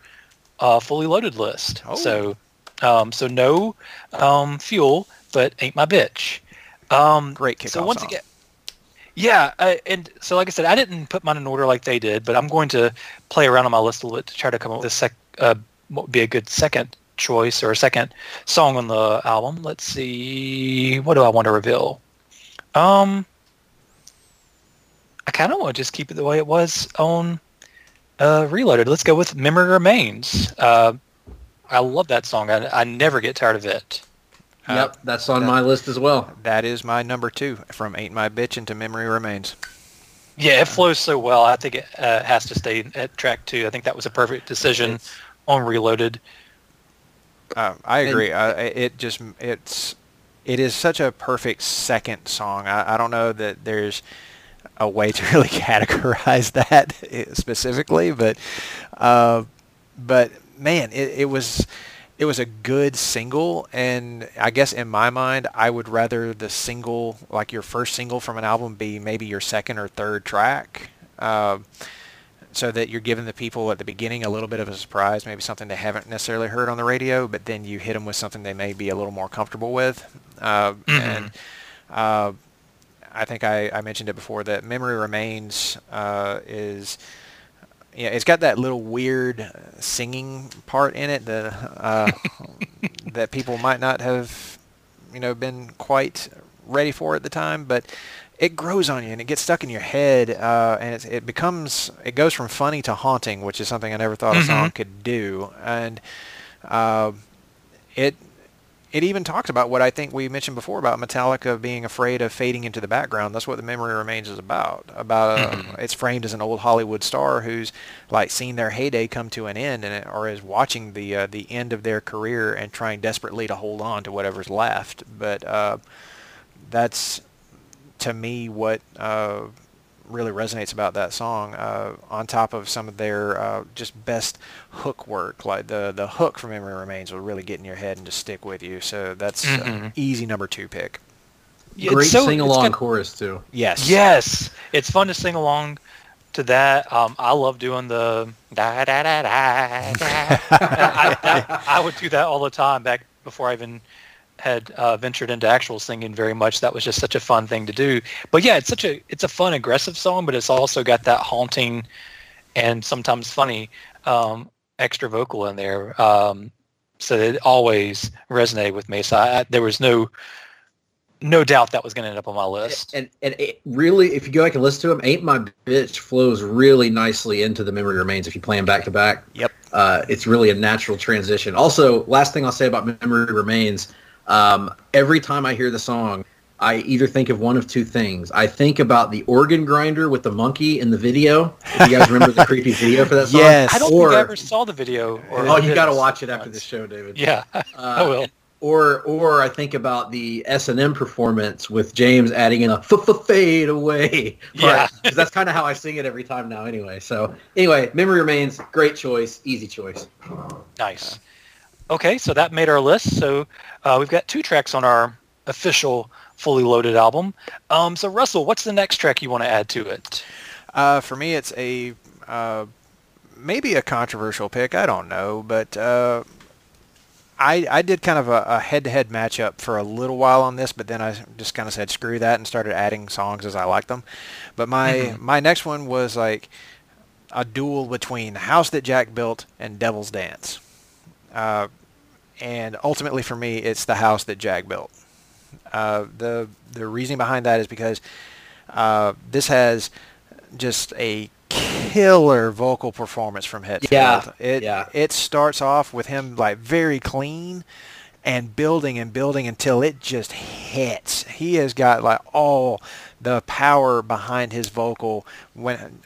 uh, fully loaded list. Oh. So, um, so no um, fuel, but ain't my bitch. Um, Great kickoff So once song. again, yeah, I, and so like I said, I didn't put mine in order like they did, but I'm going to play around on my list a little bit to try to come up with a sec, uh, what would be a good second choice or a second song on the album. Let's see, what do I want to reveal? Um, I kind of want to just keep it the way it was on uh, Reloaded. Let's go with Memory Remains. Uh, I love that song. I, I never get tired of it. Uh, Yep, that's on my list as well. That is my number two from Ain't My Bitch into Memory Remains. Yeah, it flows so well. I think it uh, has to stay at track two. I think that was a perfect decision on Reloaded. Uh, I And- agree. Uh, it just it's it is such a perfect second song. I, I don't know that there's a way to <laughs> really categorize that specifically, but uh, but man, it, it was it was a good single, and I guess in my mind, I would rather the single, like your first single from an album, be maybe your second or third track. Uh, so that you're giving the people at the beginning a little bit of a surprise, maybe something they haven't necessarily heard on the radio, but then you hit them with something they may be a little more comfortable with. Uh, And uh, I think I, I mentioned it before that Memory Remains uh, is, yeah, it's got that little weird uh, singing part in it that uh, <laughs> that people might not have, you know, been quite ready for at the time, but it grows on you and it gets stuck in your head uh, and it becomes it goes from funny to haunting which is something i never thought a song could do. And uh, it it even talks about what i think we mentioned before about metallica being afraid of fading into the background. That's what the memory remains is about about uh, it's framed as an old hollywood star who's like seen their heyday come to an end and or is watching the uh, the end of their career and trying desperately to hold on to whatever's left. But uh, that's to me what uh, really resonates about that song. Uh, on top of some of their uh, just best hook work, like the the hook from Memory Remains will really get in your head and just stick with you. So that's an Mhm. easy number two pick. Yeah, Great so- sing it's along got- chorus too. Yes. Yes, it's fun to sing along to that. Um, I love doing the da da da da. da. <laughs> I, I, I would do that all the time back before I even had uh, ventured into actual singing very much. That was just such a fun thing to do. But yeah, it's such a it's a fun aggressive song, but it's also got that haunting and sometimes funny um, extra vocal in there. Um, so it always resonated with me. So I, there was no no doubt that was going to end up on my list. And and it really, if you go back and listen to them, "Ain't My Bitch" flows really nicely into the memory remains. If you play them back to back, Yep. uh, it's really a natural transition. Also, last thing I'll say about memory remains: um, every time I hear the song, I either think of one of two things. I think about the organ grinder with the monkey in the video. If you guys remember the creepy <laughs> video for that song, Yes. I don't or, think I ever saw the video. Or Oh, you got to watch it after the show, David. Yeah, <laughs> I Uh, will. Or, or I think about the S and M performance with James adding in a f- f- fade away. <laughs> Yeah. because that's kind of how I sing it every time now. Anyway, so anyway, memory remains. Great choice, easy choice. Nice. Okay, so that made our list. So uh, we've got two tracks on our official fully loaded album. Um, so Russell, what's the next track you want to add to it? Uh, for me, it's a uh, maybe a controversial pick. I don't know, but uh, I I did kind of a, a head-to-head matchup for a little while on this, but then I just kind of said screw that and started adding songs as I liked them. But my my next one was like a duel between house that Jack built and Devil's Dance. Uh, and ultimately for me, it's the house that Jack built. Uh, the the reasoning behind that is because uh, this has just a killer vocal performance from Hetfield. Yeah, It yeah. it starts off with him like very clean and building and building until it just hits. He has got like all the power behind his vocal when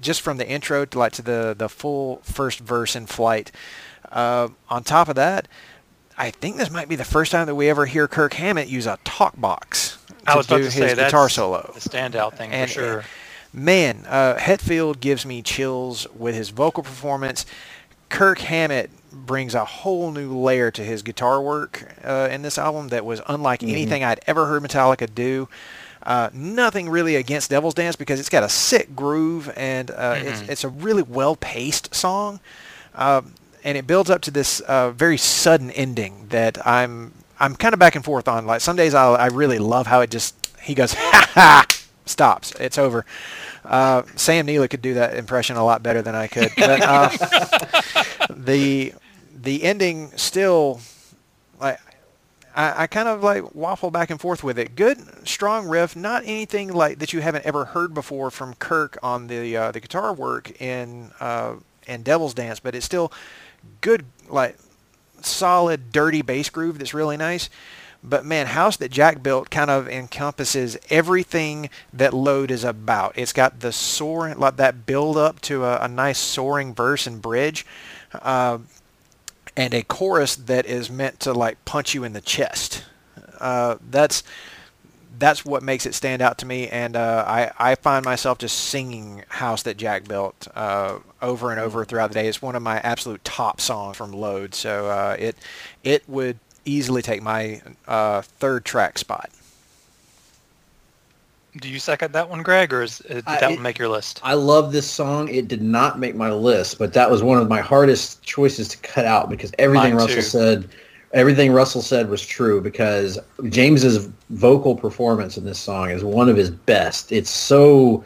just from the intro to like to the the full first verse in flight. Uh, on top of that, I think this might be the first time that we ever hear Kirk Hammett use a talk box to I was about do to his say that's guitar solo. the standout thing And, for sure. Man, uh, Hetfield gives me chills with his vocal performance. Kirk Hammett brings a whole new layer to his guitar work uh, in this album that was unlike Mhm. anything I'd ever heard Metallica do. Uh, nothing really against Devil's Dance because it's got a sick groove and uh, it's, Mhm. it's a really well-paced song. Uh, and it builds up to this uh, very sudden ending that I'm I'm kind of back and forth on. Like some days I I really love how it just he goes <laughs> ha ha stops it's over. Uh, Sam Neill could do that impression a lot better than I could. But uh, <laughs> the the ending still like I, I kind of like waffle back and forth with it. Good, strong riff, not anything like that you haven't ever heard before from Kirk on the uh, the guitar work in uh, in Devil's Dance, but it's still good, like solid, dirty bass groove that's really nice. But man, House that Jack built kind of encompasses everything that Load is about. It's got the soaring, like that build up to a, a nice soaring verse and bridge. Uh, and a chorus that is meant to like punch you in the chest. Uh, that's that's what makes it stand out to me, and uh, I I find myself just singing "House That Jack Built" uh, over and over throughout the day. It's one of my absolute top songs from Load, so uh, it it would easily take my uh, third track spot. Do you second that one, Greg, or is, uh, did I- that it- one make your list? I love this song. It did not make my list, but that was one of my hardest choices to cut out because everything Mine Russell too. said, everything Russell said was true. Because James's vocal performance in this song is one of his best. It's so.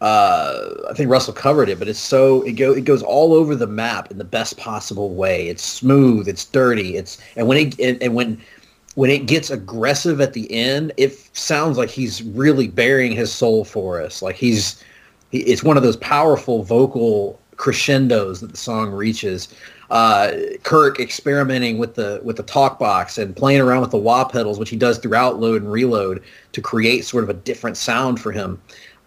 Uh, I think Russell covered it, but it's so it go it goes all over the map in the best possible way. It's smooth, it's dirty, it's and when it and, and when when it gets aggressive at the end, it sounds like he's really bearing his soul for us. Like he's, he, it's one of those powerful vocal crescendos that the song reaches. Uh, Kirk experimenting with the with the talk box and playing around with the wah pedals, which he does throughout load and reload to create sort of a different sound for him.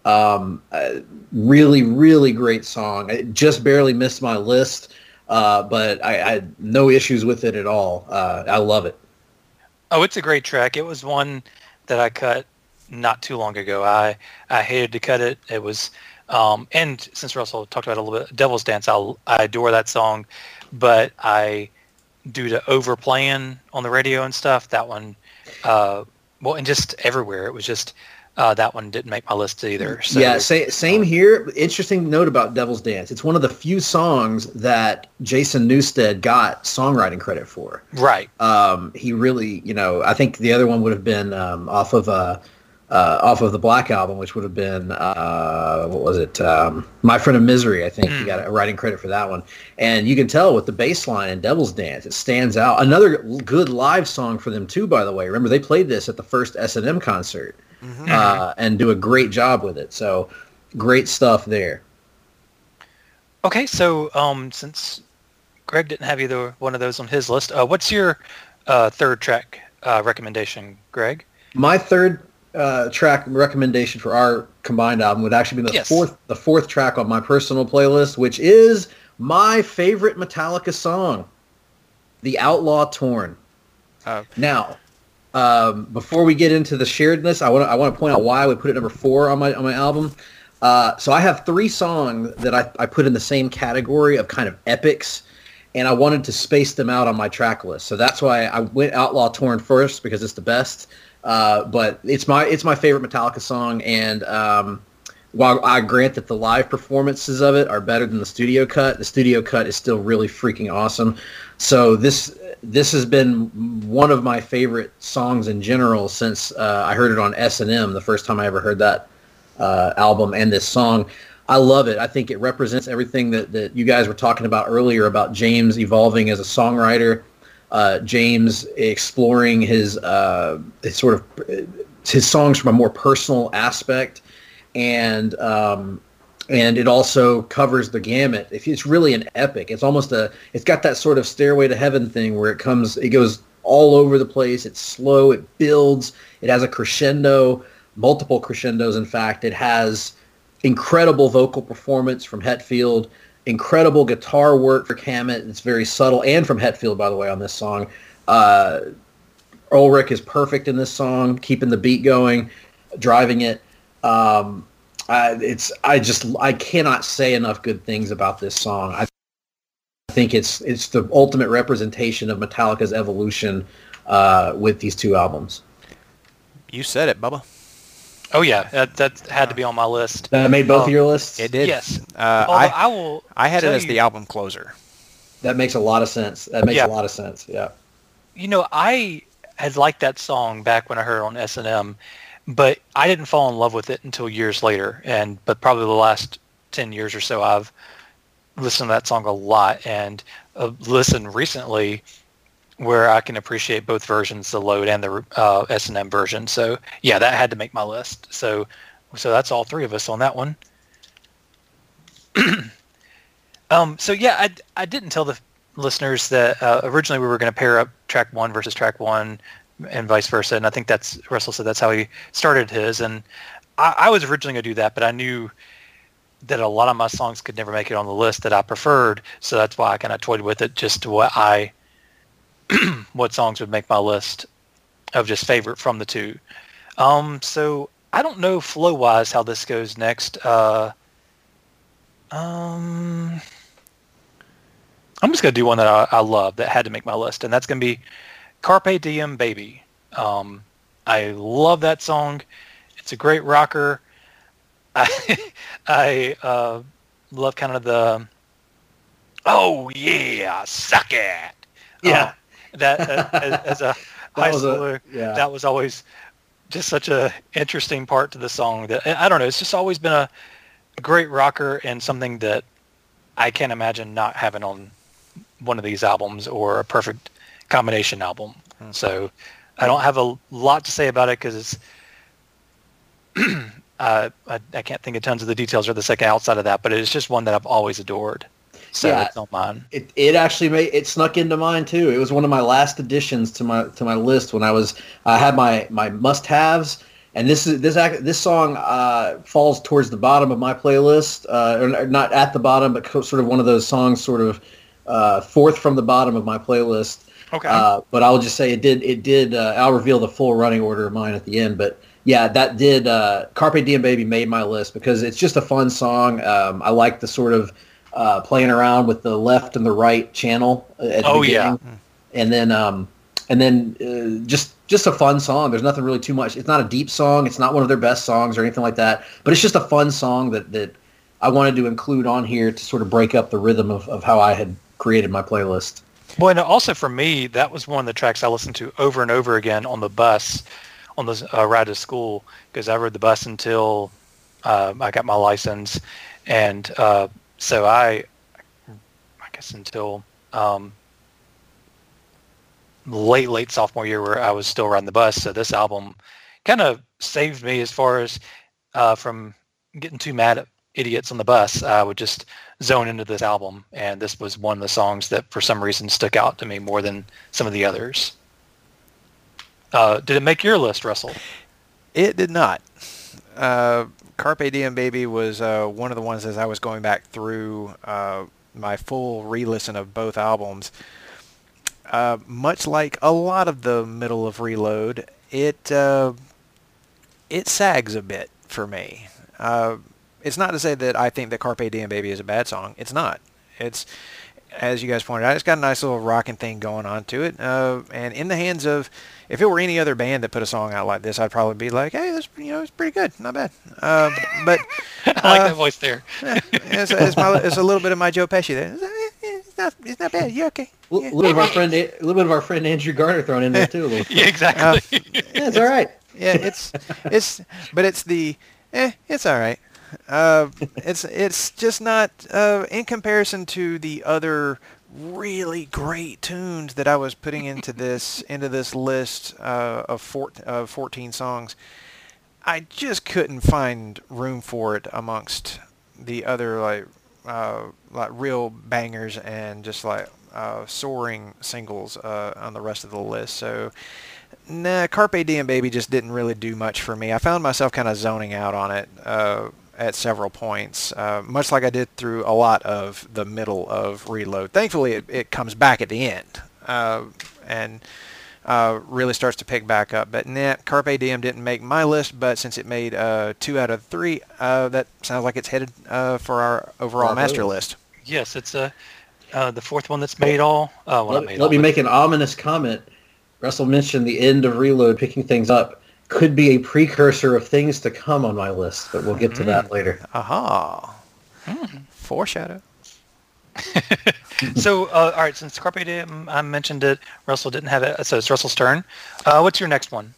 Um, uh, really, really great song. It just barely missed my list, uh, but I, I had no issues with it at all. Uh, I love it. Oh, it's a great track. It was one that I cut not too long ago. I I hated to cut it. It was, um, and since Russell talked about a little bit, Devil's Dance, I I adore that song, but I, due to overplaying on the radio and stuff, that one, uh, well, and just everywhere, it was just. Uh, that one didn't make my list either. So, yeah, sa- same here. Interesting note about Devil's Dance. It's one of the few songs that Jason Newsted got songwriting credit for. right. Um, he really, you know, I think the other one would have been um, off of uh, uh, off of the Black album, which would have been uh, what was it? Um, My Friend of Misery. I think he Mm. got a writing credit for that one. And you can tell with the bass line in Devil's Dance, it stands out. Another good live song for them too. By the way, remember they played this at the first S and M concert Mhm. uh, and do a great job with it. So great stuff there. Okay, so um, since Greg didn't have either one of those on his list, uh, what's your uh, third track uh, recommendation, Greg? My third uh, track recommendation for our combined album would actually be the Yes. fourth the fourth track on my personal playlist, which is my favorite Metallica song, "The Outlaw Torn." Uh, Now, um, before we get into the sharedness, I want to I want to point out why I would put it number four on my on my album. Uh, so I have three songs that I, I put in the same category of kind of epics, and I wanted to space them out on my track list. So that's why I went Outlaw Torn first because it's the best. Uh, but it's my it's my favorite Metallica song, and um, while I grant that the live performances of it are better than the studio cut, the studio cut is still really freaking awesome. So this this has been one of my favorite songs in general since uh, I heard it on S and M the first time I ever heard that uh, album and this song. I love it. I think it represents everything that, that you guys were talking about earlier about James evolving as a songwriter, uh, James exploring his, uh, his sort of his songs from a more personal aspect, and um, and it also covers the gamut. If it's really an epic, it's almost a it's got that sort of stairway to heaven thing where it comes it goes all over the place. It's slow, it builds, it has a crescendo, multiple crescendos in fact. It has incredible vocal performance from Hetfield, incredible guitar work for Hammett. It's very subtle and from Hetfield by the way on this song. Uh Ulrich is perfect in this song, keeping the beat going, driving it. Um, I, it's I just I cannot say enough good things about this song. I think it's it's the ultimate representation of Metallica's evolution uh, with these two albums. You said it, Bubba. Oh yeah, that, that had to be on my list. That made both Oh, of your lists. It did. Yes. Uh, I, I, will. I had it as you- the album closer. That makes a lot of sense. That makes Yeah. a lot of sense. Yeah. You know, I had liked that song back when I heard it on S and M, but I didn't fall in love with it until years later. And but probably the last ten years or so, I've listened to that song a lot and uh, listened recently where I can appreciate both versions, the load and the uh, S and M version. So yeah, that had to make my list. So so that's all three of us on that one. <clears throat> um, so yeah, I, I didn't tell the listeners that uh, originally we were going to pair up track one versus track one and vice versa. And I think that's Russell said that's how he started his. And I, I was originally going to do that, but I knew that a lot of my songs could never make it on the list that I preferred. So that's why I kind of toyed with it just to what I <clears throat> what songs would make my list of just favorite from the two. Um, so I don't know flow wise how this goes next. Uh, um, I'm just gonna do one that I, I love that had to make my list, and that's gonna be "Carpe Diem, Baby." Um, I love that song. It's a great rocker. <laughs> I I uh, love kind of the oh yeah, suck it. Yeah. Uh, that uh, as, as a <laughs> high was a- schooler, yeah. that was always just such a interesting part to the song. That I don't know. It's just always been a great rocker and something that I can't imagine not having on one of these albums or a perfect combination album. So I don't have a lot to say about it because it's <clears throat> uh, I, I can't think of tons of the details or the second outside of that, but it's just one that I've always adored. So Yeah. it's not mine. It, it actually made it snuck into mine too. It was one of my last additions to my to my list when I was I had my my must haves, and this is this act, this song uh, falls towards the bottom of my playlist, uh, or not at the bottom, but co- sort of one of those songs, sort of uh, fourth from the bottom of my playlist. Okay. Uh, but I'll just say it did. It did. Uh, I'll reveal the full running order of mine at the end. But yeah, that did. Uh, Carpe Diem Baby made my list because it's just a fun song. Um, I like the sort of uh, playing around with the left and the right channel at the Oh, yeah. beginning. and then um, and then uh, just just a fun song. There's nothing really too much. It's not a deep song. It's not one of their best songs or anything like that. But it's just a fun song that that I wanted to include on here to sort of break up the rhythm of, of how I had created my playlist. Well, and also for me, that was one of the tracks I listened to over and over again on the bus, on the uh, ride to school, because I rode the bus until uh, I got my license, and uh, so I, I guess until um, late late sophomore year where I was still riding the bus. So this album kind of saved me as far as uh, from getting too mad at idiots on the bus. I would just zone into this album, and this was one of the songs that for some reason stuck out to me more than some of the others. Uh, did it make your list, Russell? It did not. Uh, Carpe Diem Baby was uh, one of the ones as I was going back through uh, my full re-listen of both albums. Uh, much like a lot of the middle of Reload, it uh, it sags a bit for me. Uh, it's not to say that I think that Carpe Diem Baby is a bad song. It's not. It's as you guys pointed out, it's got a nice little rocking thing going on to it. Uh, and in the hands of, if it were any other band that put a song out like this, I'd probably be like, hey, this, you know, it's pretty good, not bad. Um, but <laughs> I like Uh, that voice there. <laughs> it's, it's, my, it's a little bit of my Joe Pesci there. It's, uh, not, it's not bad. You're okay. A Yeah. little bit of our friend, a little bit of our friend Andrew Garner thrown in there too. <laughs> Yeah, exactly. Yeah, it's all right. yeah, it's it's but it's the eh, it's all right. Uh, it's it's just not uh, in comparison to the other really great tunes that I was putting into this <laughs> into this list uh, of four, of 14 songs. I just couldn't find room for it amongst the other like uh, like real bangers and just like uh, soaring singles uh, on the rest of the list. So Nah, Carpe Diem Baby just didn't really do much for me. I found myself kind of zoning out on it uh, at several points, uh, much like I did through a lot of the middle of Reload. Thankfully, it, it comes back at the end uh, and uh, really starts to pick back up. But nah, Carpe Diem didn't make my list, but since it made uh, two out of three, uh, that sounds like it's headed uh, for our overall Bravo. master list. yes, it's a uh, the fourth one that's made all. Uh, well, Let, made let all, me but- make an ominous comment. Russell mentioned the end of Reload, picking things up, could be a precursor of things to come on my list, but we'll get to that later. Aha. Hmm. Foreshadow. <laughs> So, uh, all right, since Carpe Diem, I mentioned it, Russell didn't have it, so it's Russell Stern. Uh, what's your next one?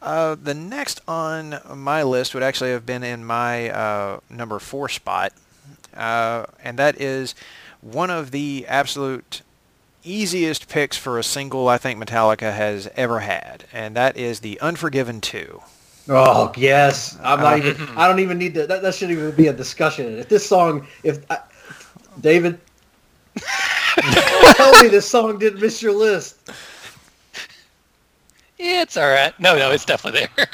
Uh, the next on my list would actually have been in my uh, number four spot, uh, and that is one of the absolute easiest picks for a single I think Metallica has ever had, and that is the Unforgiven 2. Oh yes, I'm not even. I don't even need to. That, that shouldn't even be a discussion. If this song, if I, David, tell me this song didn't miss your list. Yeah, it's all right. No, no, it's definitely there.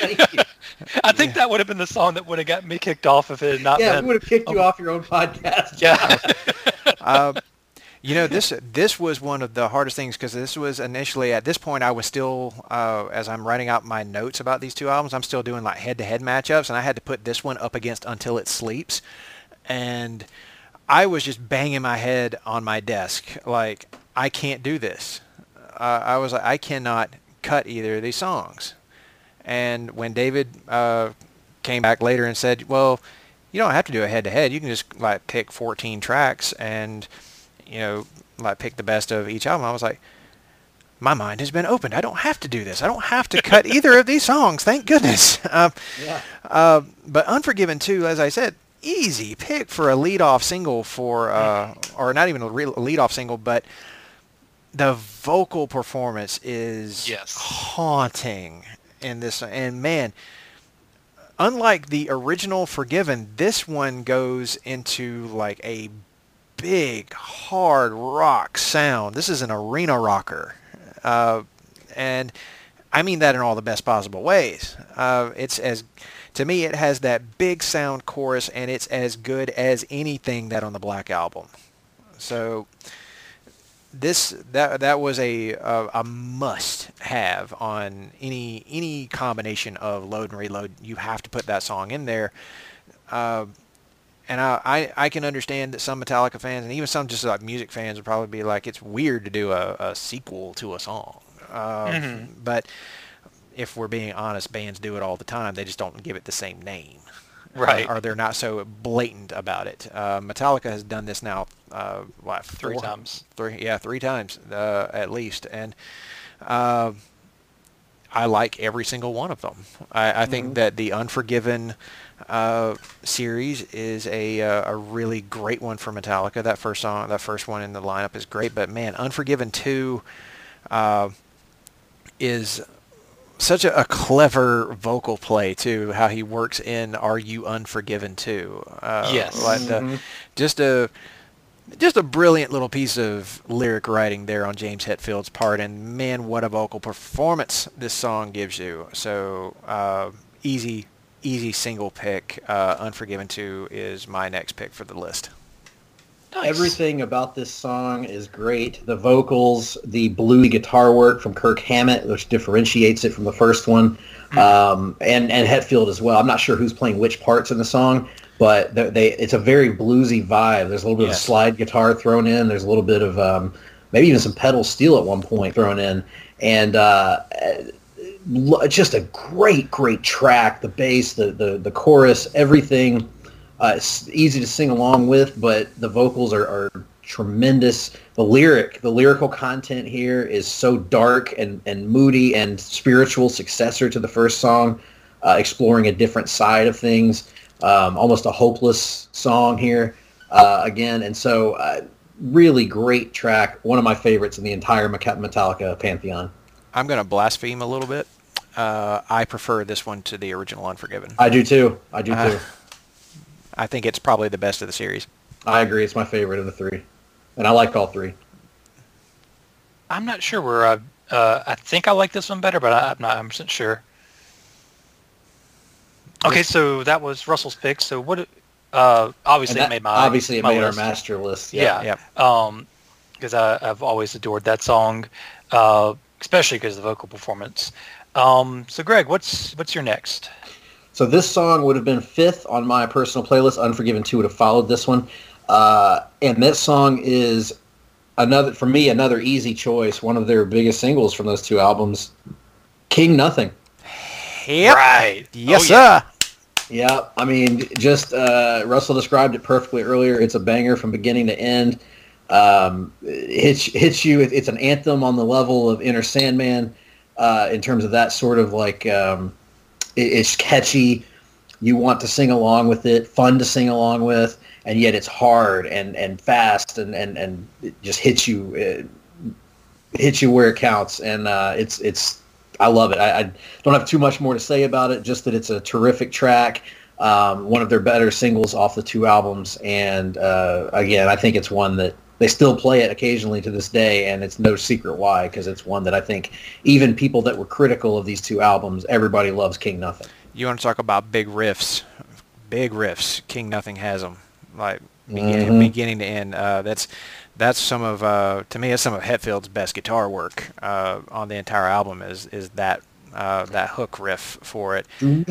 Thank you. <laughs> I think that would have been the song that would have got me kicked off if it had not Yeah, we been. would have kicked you off your own podcast. Yeah. Uh, you know this this was one of the hardest things because this was initially at this point I was still uh, as I'm writing out my notes about these two albums I'm still doing like head-to-head matchups and I had to put this one up against Until It Sleeps and I was just banging my head on my desk like I can't do this. Uh, I was like I cannot cut either of these songs. And when David uh, came back later and said well you don't have to do a head-to-head you can just like pick 14 tracks and you know, like pick the best of each album. I was like, my mind has been opened. I don't have to do this. I don't have to cut <laughs> either of these songs. Thank goodness. Uh, <laughs> Yeah. uh, but Unforgiven 2, as I said, easy pick for a lead-off single for, uh, or not even a re- lead-off single, but the vocal performance is Yes. haunting in this. And man, unlike the original Unforgiven, this one goes into like a big, hard rock sound. This is an arena rocker. Uh, and I mean that in all the best possible ways. Uh, it's as, to me, it has that big sound chorus, and it's as good as anything that on the Black Album. So this that that was a a, a must have on any any combination of load and reload. You have to put that song in there. Uh, and I, I, I can understand that some Metallica fans and even some just like music fans would probably be like, it's weird to do a, a sequel to a song. Uh, Mhm. But if we're being honest, bands do it all the time. They just don't give it the same name. Right. Or, or they're not so blatant about it. Uh, Metallica has done this now, uh, what, Three four- times. Three, yeah, three times uh, at least. And uh, I like every single one of them. I, I think that the Unforgiven uh, series is a uh, a really great one for Metallica. That first song, that first one in the lineup is great. But man, Unforgiven two uh, is such a, a clever vocal play too. How he works in "Are You Unforgiven Too?" Uh, Yes. like the, just a just a brilliant little piece of lyric writing there on James Hetfield's part, and man, what a vocal performance this song gives you. So uh, easy, easy single pick. Uh, Unforgiven 2 is my next pick for the list. Nice. Everything about this song is great. The vocals, the bluey guitar work from Kirk Hammett, which differentiates it from the first one, um, and and Hetfield as well. I'm not sure who's playing which parts in the song, but they, they it's a very bluesy vibe. There's a little bit Yes. of slide guitar thrown in. There's a little bit of um, maybe even some pedal steel at one point thrown in, and uh, just a great, great track. The bass, the the, the chorus, everything. Uh, it's easy to sing along with, but the vocals are, are tremendous. The lyric, the lyrical content here is so dark and, and moody and spiritual successor to the first song, uh, exploring a different side of things. Um, almost a hopeless song here uh, again, and so uh, really great track. One of my favorites in the entire Metallica pantheon. I'm going to blaspheme a little bit. Uh, I prefer this one to the original Unforgiven. I do too. I do Uh, too. I think it's probably the best of the series. I agree. It's my favorite of the three, and I like all three. I'm not sure where I. Uh, I think I like this one better, but I, I'm not 100 percent sure. Okay, so that was Russell's pick. So what? Uh, obviously, And it that- made my obviously it my made list. our master list. Yeah. yeah. Um, because I've always adored that song, uh, especially because of the vocal performance. Um, so Greg, what's what's your next? So this song would have been fifth on my personal playlist. Unforgiven 2 would have followed this one. Uh, and this song is another for me another easy choice. One of their biggest singles from those two albums, King Nothing. Yep. Right. Yes, Oh, yeah. sir. Yeah, I mean, just uh, Russell described it perfectly earlier. It's a banger from beginning to end. Um, it hits hits you. It- It's an anthem on the level of Enter Sandman uh, in terms of that sort of like um, it- it's catchy. You want to sing along with it, fun to sing along with, and yet it's hard and, and fast and, and, and it just hits you uh, hits you where it counts. And uh, it's it's I love it. I, I don't have too much more to say about it. Just that it's a terrific track. Um, one of their better singles off the two albums, and uh, again, I think it's one that they still play it occasionally to this day, and it's no secret why, because it's one that I think even people that were critical of these two albums, everybody loves King Nothing. You want to talk about big riffs? Big riffs. King Nothing has them, like beginning, Mhm. beginning to end. Uh, that's that's some of uh, to me that's some of Hetfield's best guitar work uh, on the entire album. Is is that uh, that hook riff for it? and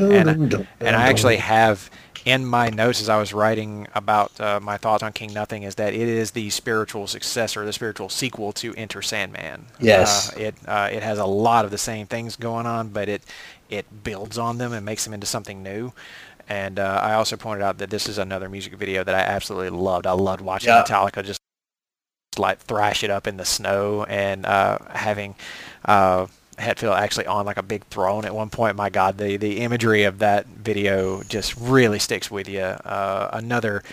and I actually have in my notes as I was writing about uh, my thoughts on King Nothing is that it is the spiritual successor, the spiritual sequel to Enter Sandman. Yes. uh, it uh, it has a lot of the same things going on, but it it builds on them and makes them into something new. And uh, I also pointed out that this is another music video that I absolutely loved. I loved watching Yeah. Metallica just like thrash it up in the snow and uh, having uh, Hetfield actually on like a big throne at one point. My God, the the imagery of that video just really sticks with you. Uh, another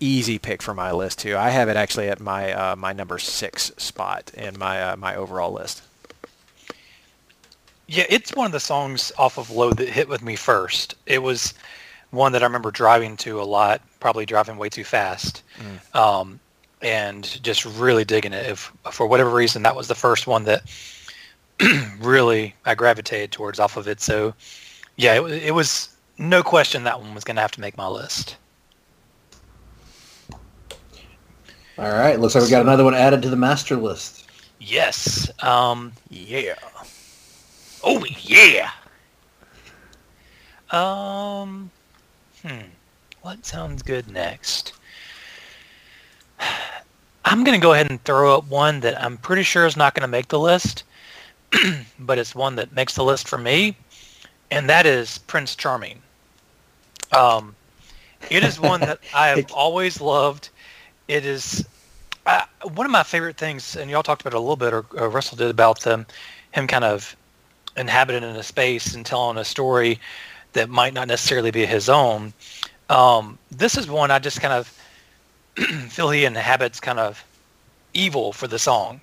easy pick for my list too. I have it actually at my uh, my number six spot in my uh, my overall list. Yeah, it's one of the songs off of Load that hit with me first. It was one that I remember driving to a lot, probably driving way too fast, um, and just really digging it. If for whatever reason that was the first one that <clears throat> really I gravitated towards off of it. So yeah, it, it was no question that one was going to have to make my list. All right, looks like we got another one added to the master list. Yes. Um, Yeah. Oh yeah. Um, hmm. What sounds good next? I'm gonna go ahead and throw up one that I'm pretty sure is not gonna make the list, <clears throat> but it's one that makes the list for me, and that is Prince Charming. Um, it is one that I have <laughs> always loved. It is uh, one of my favorite things, and y'all talked about it a little bit, or, or Russell did about um, him kind of inhabited in a space and telling a story that might not necessarily be his own. Um, this is one I just kind of <clears throat> feel he inhabits kind of evil for the song.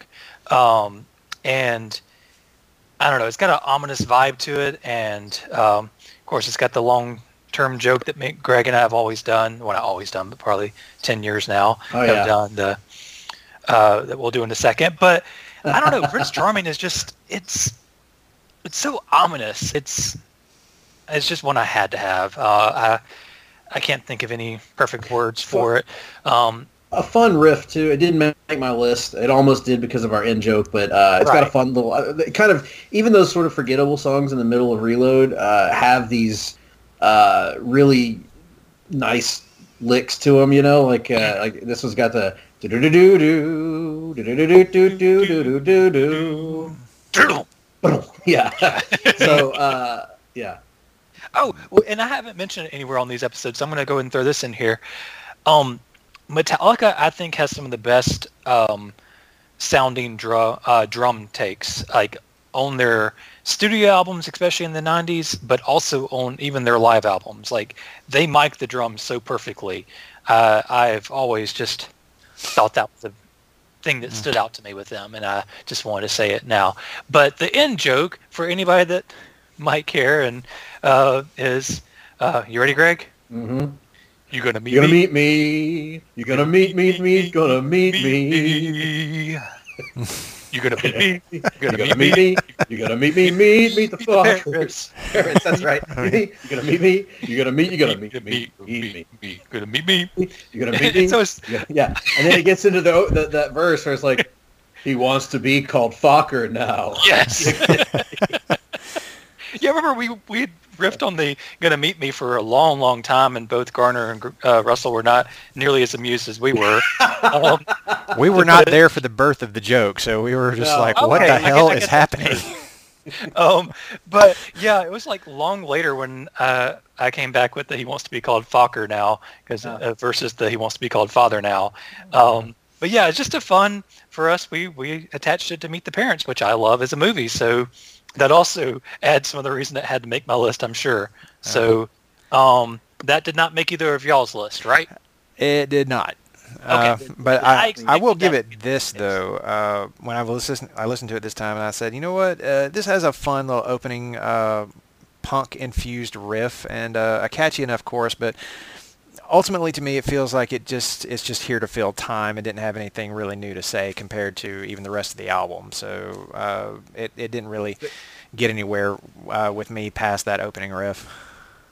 Um, and I don't know, it's got an ominous vibe to it. And um, of course, it's got the long-term joke that me, Greg and I have always done. Well, not always done, but probably 10 years now Oh, yeah. have done the, uh, that we'll do in a second. But I don't know, Prince <laughs> Charming is just, it's, it's so ominous. It's it's just one I had to have. Uh, I I can't think of any perfect words for it. Um, a fun riff too. It didn't make my list. It almost did because of our end joke, but uh, it's got a fun little uh, kind of even those sort of forgettable songs in the middle of Reload uh, have these uh, really nice licks to them. You know, like uh, like this one's got the do do do do do do do do do do do do do. Yeah. so uh, yeah. Oh, and I haven't mentioned it anywhere on these episodes, so I'm going to go ahead and throw this in here. Um, Metallica, I think, has some of the best um, sounding drum uh, drum takes, like on their studio albums, especially in the '90s, but also on even their live albums. Like they mic the drums so perfectly. Uh, I've always just thought that was a thing that stood out to me with them, and I just wanted to say it now. But the end joke for anybody that might care and uh, is, uh, you ready, Greg? Mm-hmm. You gonna meet me. You're gonna me? meet me. You're gonna meet me. Me. Gonna meet me. You gonna meet me? You gonna gonna meet meet me? me. You're gonna meet me. Meet meet the fuckers. Paris, that's right. You're gonna meet me. You're gonna meet. You're gonna meet me. me, Meet me. me. Gonna meet me? You're gonna meet me. So it's- Yeah, yeah. And then it gets into the, the that verse where it's like, he wants to be called Fokker now. Yes. You remember we we had riffed on the "Gonna Meet Me" for a long, long time, and both Garner and uh, Russell were not nearly as amused as we were. <laughs> um, We were not there for the birth of the joke, so we were just No. like, "What I the hell I is happening?" <laughs> um, but yeah, it was like long later when uh, I came back with the "He wants to be called Fokker now" because Yeah. uh, versus the "He wants to be called Father now." Um, but yeah, it's just a fun for us. We we attached it to Meet the Parents, which I love as a movie. So that also adds some of the reason it had to make my list. I'm sure. So um, that did not make either of y'all's list, right? It did not. Uh, Okay. but I I, I will give it to be the this though. Uh, when I listened, I listened to it this time, and I said, you know what? Uh, this has a fun little opening, uh, punk infused riff and uh, a catchy enough chorus, but ultimately to me, it feels like it just it's just here to fill time. It didn't have anything really new to say compared to even the rest of the album. So uh, it it didn't really get anywhere uh, with me past that opening riff.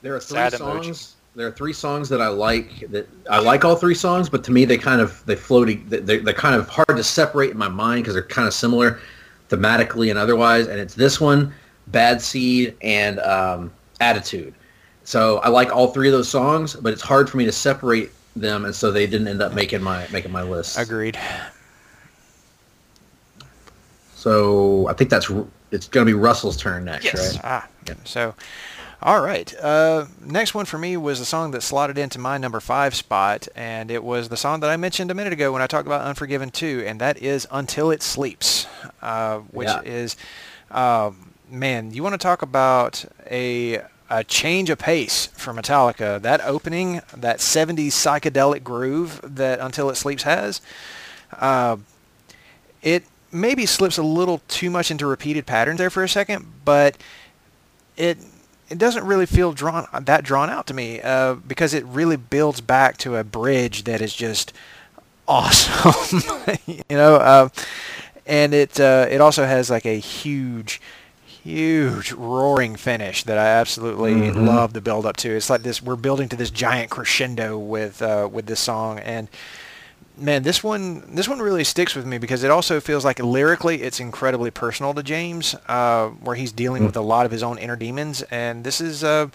There are three Sad emoji. songs. There are three songs that I like. That I like all three songs, but to me they kind of they float. They're, they're kind of hard to separate in my mind because they're kind of similar thematically and otherwise. And it's this one, Bad Seed, and um, Attitude. So I like all three of those songs, but it's hard for me to separate them, and so they didn't end up making my making my list. Agreed. So I think that's it's going to be Russell's turn next, Yes. right? Ah, so, all right. Uh, next one for me was the song that slotted into my number five spot, and it was the song that I mentioned a minute ago when I talked about Unforgiven 2, and that is Until It Sleeps, uh, which Yeah. is, um, man, you want to talk about a a change of pace for Metallica. That opening, that 70s psychedelic groove that Until It Sleeps has, uh, it maybe slips a little too much into repeated patterns there for a second, but it it doesn't really feel drawn that drawn out to me uh, because it really builds back to a bridge that is just <laughs> awesome, <laughs> you know. Uh, and it uh, it also has like a huge huge roaring finish that I absolutely Mhm. love the build up to. It's like this we're building to this giant crescendo with uh, with this song and man, this one this one really sticks with me because it also feels like lyrically it's incredibly personal to James, uh, where he's dealing with a lot of his own inner demons. And this is uh,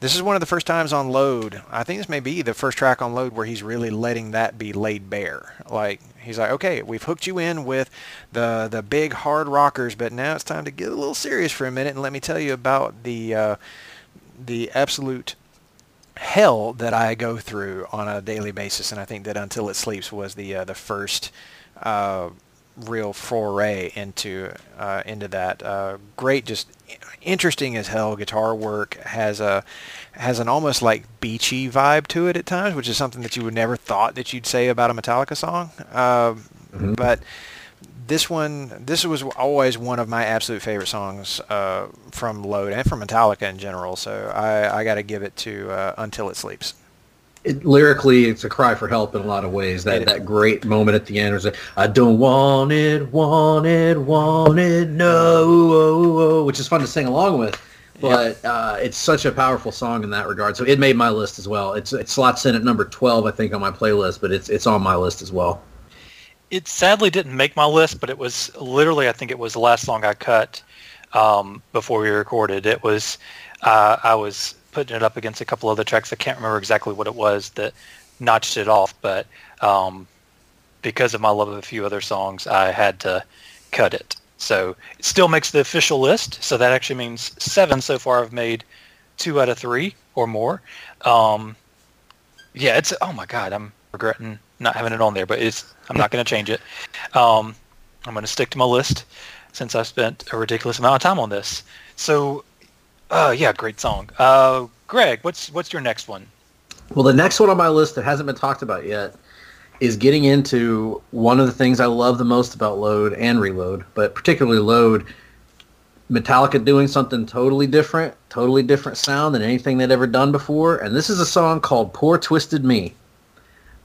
this is one of the first times on Load. I think this may be the first track on Load where he's really letting that be laid bare. Like he's like, okay, we've hooked you in with the the big hard rockers, but now it's time to get a little serious for a minute and let me tell you about the uh, the absolute hell that I go through on a daily basis, and I think that Until It Sleeps was the uh, the first uh, real foray into uh, into that. Uh, great, just interesting as hell guitar work has a has an almost like beachy vibe to it at times, which is something that you would never thought that you'd say about a Metallica song. Uh, But this one, this was always one of my absolute favorite songs uh, from Load and from Metallica in general. So I, I got to give it to uh, Until It Sleeps. it, lyrically, it's a cry for help in a lot of ways. That that great moment at the end was, like, "I don't want it, want it, want it, no," which is fun to sing along with. But uh, it's such a powerful song in that regard. So it made my list as well. It's it slots in at number twelve, I think, on my playlist. But it's it's on my list as well. It sadly didn't make my list, but it was literally I think it was the last song I cut um, before we recorded. It was uh, I was putting it up against a couple other tracks. I can't remember exactly what it was that notched it off, but um, because of my love of a few other songs, I had to cut it. So it still makes the official list. So that actually means seven so far. I've made two out of three or more. Um, yeah, it's oh my god, I'm regretting not having it on there, but it's I'm not going to change it. Um, I'm going to stick to my list since I've spent a ridiculous amount of time on this. So, uh, yeah, great song. Uh, Greg, what's what's your next one? Well, the next one on my list that hasn't been talked about yet is getting into one of the things I love the most about Load and Reload, but particularly Load. Metallica doing something totally different, totally different sound than anything they'd ever done before, and this is a song called "Poor Twisted Me."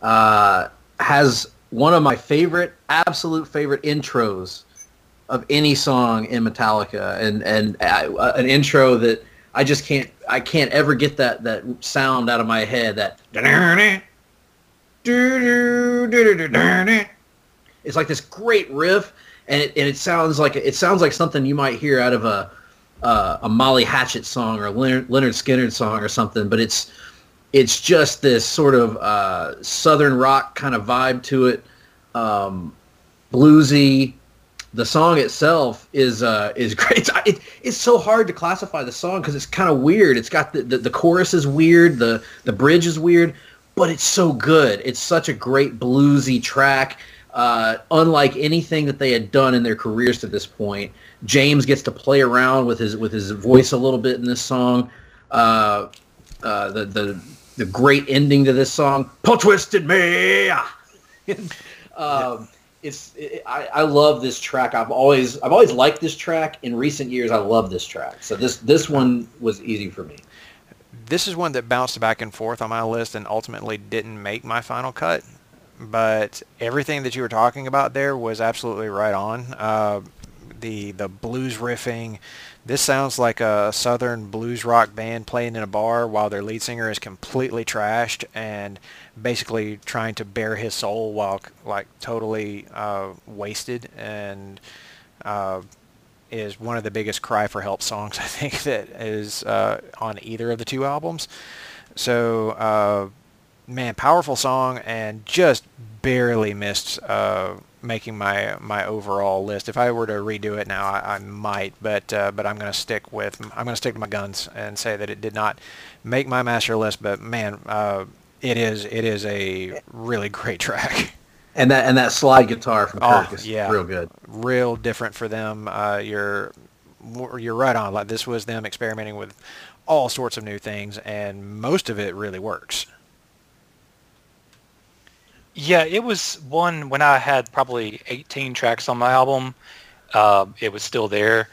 Uh, has one of my favorite, absolute favorite intros of any song in Metallica, and and uh, an intro that I just can't I can't ever get that that sound out of my head. That it's like this great riff, and it and it sounds like it sounds like something you might hear out of a uh, a Molly Hatchet song or a Lynyrd, Lynyrd Skynyrd song or something, but it's it's just this sort of uh, southern rock kind of vibe to it, um, bluesy. The song itself is uh, is <laughs> great. It's, it, it's so hard to classify the song because it's kind of weird. It's got the, the the chorus is weird, the the bridge is weird, but it's so good. It's such a great bluesy track. Uh, unlike anything that they had done in their careers to this point, James gets to play around with his with his voice a little bit in this song. Uh, uh, the the the great ending to this song, "Poor Twisted Me." <laughs> um, it's it, I, I love this track. I've always I've always liked this track. In recent years, I love this track. So this this one was easy for me. This is one that bounced back and forth on my list and ultimately didn't make my final cut. But everything that you were talking about there was absolutely right on. Uh, the the blues riffing. This sounds like a southern blues rock band playing in a bar while their lead singer is completely trashed and basically trying to bare his soul while like totally uh, wasted and uh, is one of the biggest cry for help songs <laughs> I think that is uh, on either of the two albums. So uh, man, powerful song and just barely missed uh, making my my overall list. If I were to redo it now, I, I might, but uh, but I'm going to stick with I'm going to stick to my guns and say that it did not make my master list. But man, uh, it is it is a really great track. And that and that slide guitar from Kirk oh, is yeah. real good. Real different for them. Uh, you're you're right on. Like this was them experimenting with all sorts of new things, and most of it really works. Yeah, it was one when I had probably 18 tracks on my album. Uh, it was still there.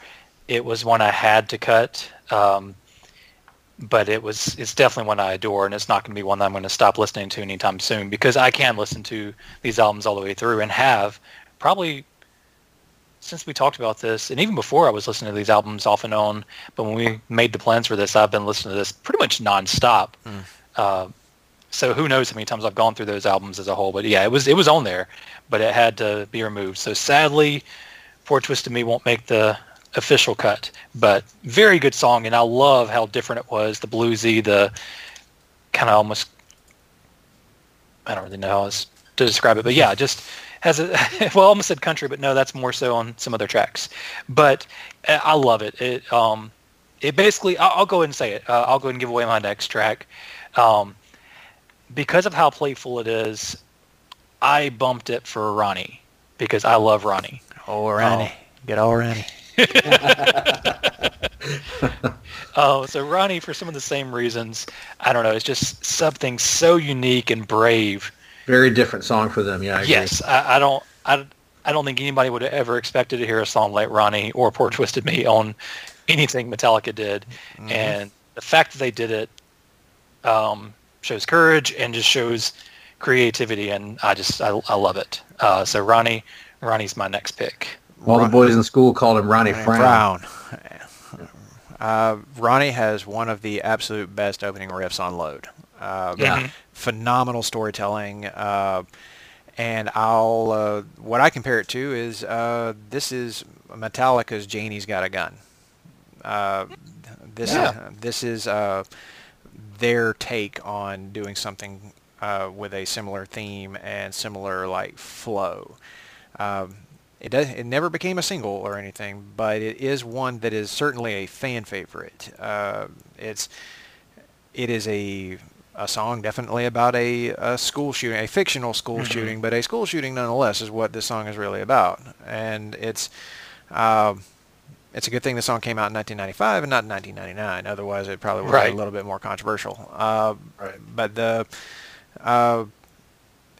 It was one I had to cut, um, but it was it's definitely one I adore, and it's not going to be one that I'm going to stop listening to anytime soon because I can listen to these albums all the way through and have probably since we talked about this, and even before I was listening to these albums off and on. But when we made the plans for this, I've been listening to this pretty much nonstop. Mm. Uh, so who knows how many times I've gone through those albums as a whole. But yeah, it was it was on there, but it had to be removed. So sadly, Poor Twisted Me won't make the official cut. But very good song, and I love how different it was. The bluesy, the kind of almost I don't really know how to describe it, but yeah, just has a <laughs> well, almost said country, but no, that's more so on some other tracks. But uh, I love it. It um, it basically I'll, I'll go ahead and say it. Uh, I'll go ahead and give away my next track. Um, because of how playful it is, I bumped it for Ronnie because I love Ronnie. Oh, Ronnie. Um, Get all Ronnie. <laughs> oh, so Ronnie, for some of the same reasons, I don't know. It's just something so unique and brave. Very different song for them. Yeah. I yes, I, I, don't. I, I don't think anybody would have ever expected to hear a song like Ronnie or Poor Twisted Me on anything Metallica did, mm-hmm. and the fact that they did it um, shows courage and just shows creativity, and I just I, I love it. Uh, so Ronnie, Ronnie's my next pick. All the boys in school called him Ronnie, Ronnie Frown. Frown. <laughs> Uh, Ronnie has one of the absolute best opening riffs on Load. Uh, yeah. Phenomenal storytelling. Uh, and I'll uh, what I compare it to is uh, this is Metallica's Janie's Got a Gun. Uh, this yeah. this is their take on doing something uh, with a similar theme and similar like flow. Um, it does. It never became a single or anything, but it is one that is certainly a fan favorite. Uh, it's it is a a song definitely about a, a school shooting, a fictional school mm-hmm. shooting, but a school shooting nonetheless is what this song is really about, and it's. Uh, it's a good thing the song came out in 1995 and not in 1999. Otherwise, it probably would right. be a little bit more controversial. Uh, right. But the uh,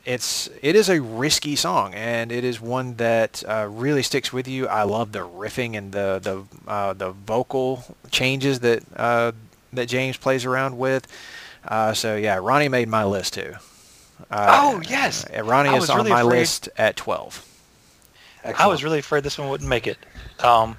it's it is a risky song, and it is one that uh, really sticks with you. I love the riffing and the the uh, the vocal changes that uh, that James plays around with. Uh, so yeah, Ronnie made my list too. oh yes, Ronnie is on really my afraid. list at 12. Excellent. I was really afraid this one wouldn't make it. Um,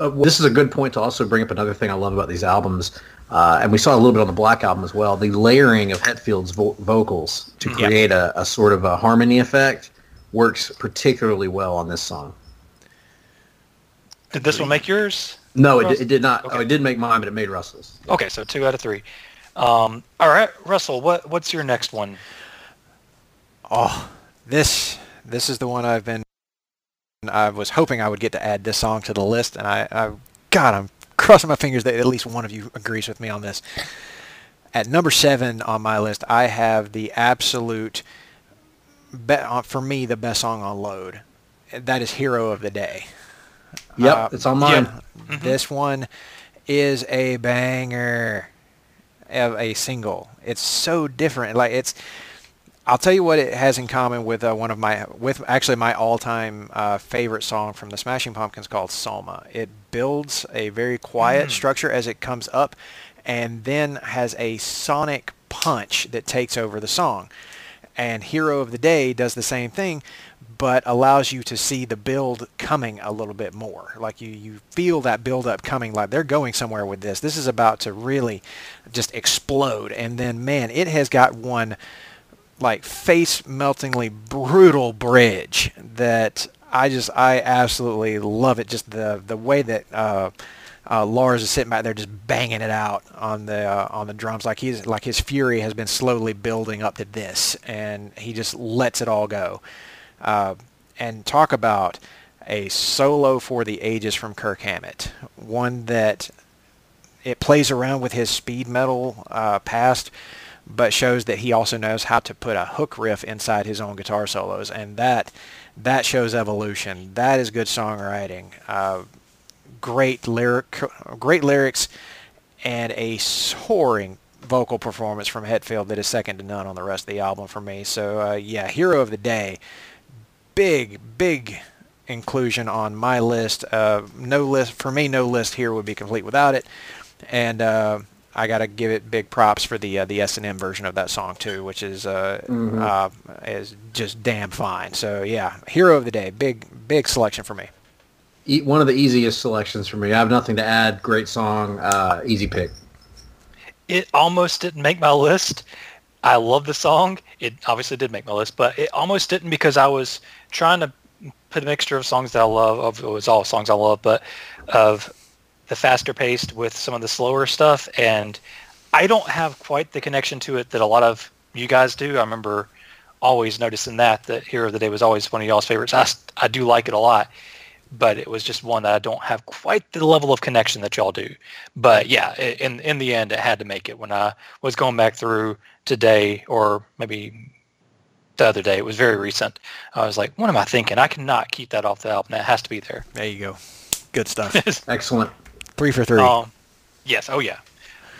uh, well, this is a good point to also bring up another thing I love about these albums, uh, and we saw a little bit on the Black album as well. The layering of Hetfield's vo- vocals to create a, a, sort of a harmony effect works particularly well on this song. Did this one make yours? No, it, it did not. Okay. Oh, it did make mine, but it made Russell's. Okay, so two out of three. Um, all right, Russell, what what's your next one? Oh, this this is the one I've been. I was hoping I would get to add this song to the list, and I, I God, I'm crossing my fingers that at least one of you agrees with me on this. At number seven on my list, I have the absolute, be, uh, for me, the best song on Load. That is "Hero of the Day." Yep, Uh, it's on mine. Mm-hmm. This one is a banger of a single. It's so different. Like it's I'll tell you what it has in common with uh, one of my with actually my all-time uh, favorite song from the Smashing Pumpkins called Soma. It builds a very quiet structure as it comes up and then has a sonic punch that takes over the song. And Hero of the Day does the same thing, but allows you to see the build coming a little bit more. Like you, you feel that build up coming like they're going somewhere with this. This is about to really just explode. And then, man, it has got one like face meltingly brutal bridge that I just I absolutely love it. Just the the way that uh, uh, Lars is sitting back there just banging it out on the uh, on the drums like he's like his fury has been slowly building up to this, and he just lets it all go. Uh, and talk about a solo for the ages from Kirk Hammett, one that it plays around with his speed metal uh, past, but shows that he also knows how to put a hook riff inside his own guitar solos, and that that shows evolution. That is good songwriting. Uh, great lyric, great lyrics, and a soaring vocal performance from Hetfield that is second to none on the rest of the album for me. So uh, yeah, hero of the day. Big, big inclusion on my list. Uh, no list for me. No list here would be complete without it. And uh, I got to give it big props for the uh, the S and M version of that song too, which is uh, uh, is just damn fine. So yeah, hero of the day. Big, big selection for me. E- One of the easiest selections for me. I have nothing to add. Great song. Uh, easy pick. It almost didn't make my list. I love the song. It obviously did make my list, but it almost didn't because I was trying to put a mixture of songs that I love. Of it was all songs I love, but of the faster paced with some of the slower stuff. And I don't have quite the connection to it that a lot of you guys do. I remember always noticing that that Hero of the Day was always one of y'all's favorites. I, I do like it a lot, but it was just one that I don't have quite the level of connection that y'all do. But yeah, in in the end, it had to make it. When I was going back through today, or maybe the other day, it was very recent. I was like, what am I thinking? I cannot keep that off the album. That has to be there. There you go. Good stuff. <laughs> Excellent. Three for three. Um, yes. Oh yeah.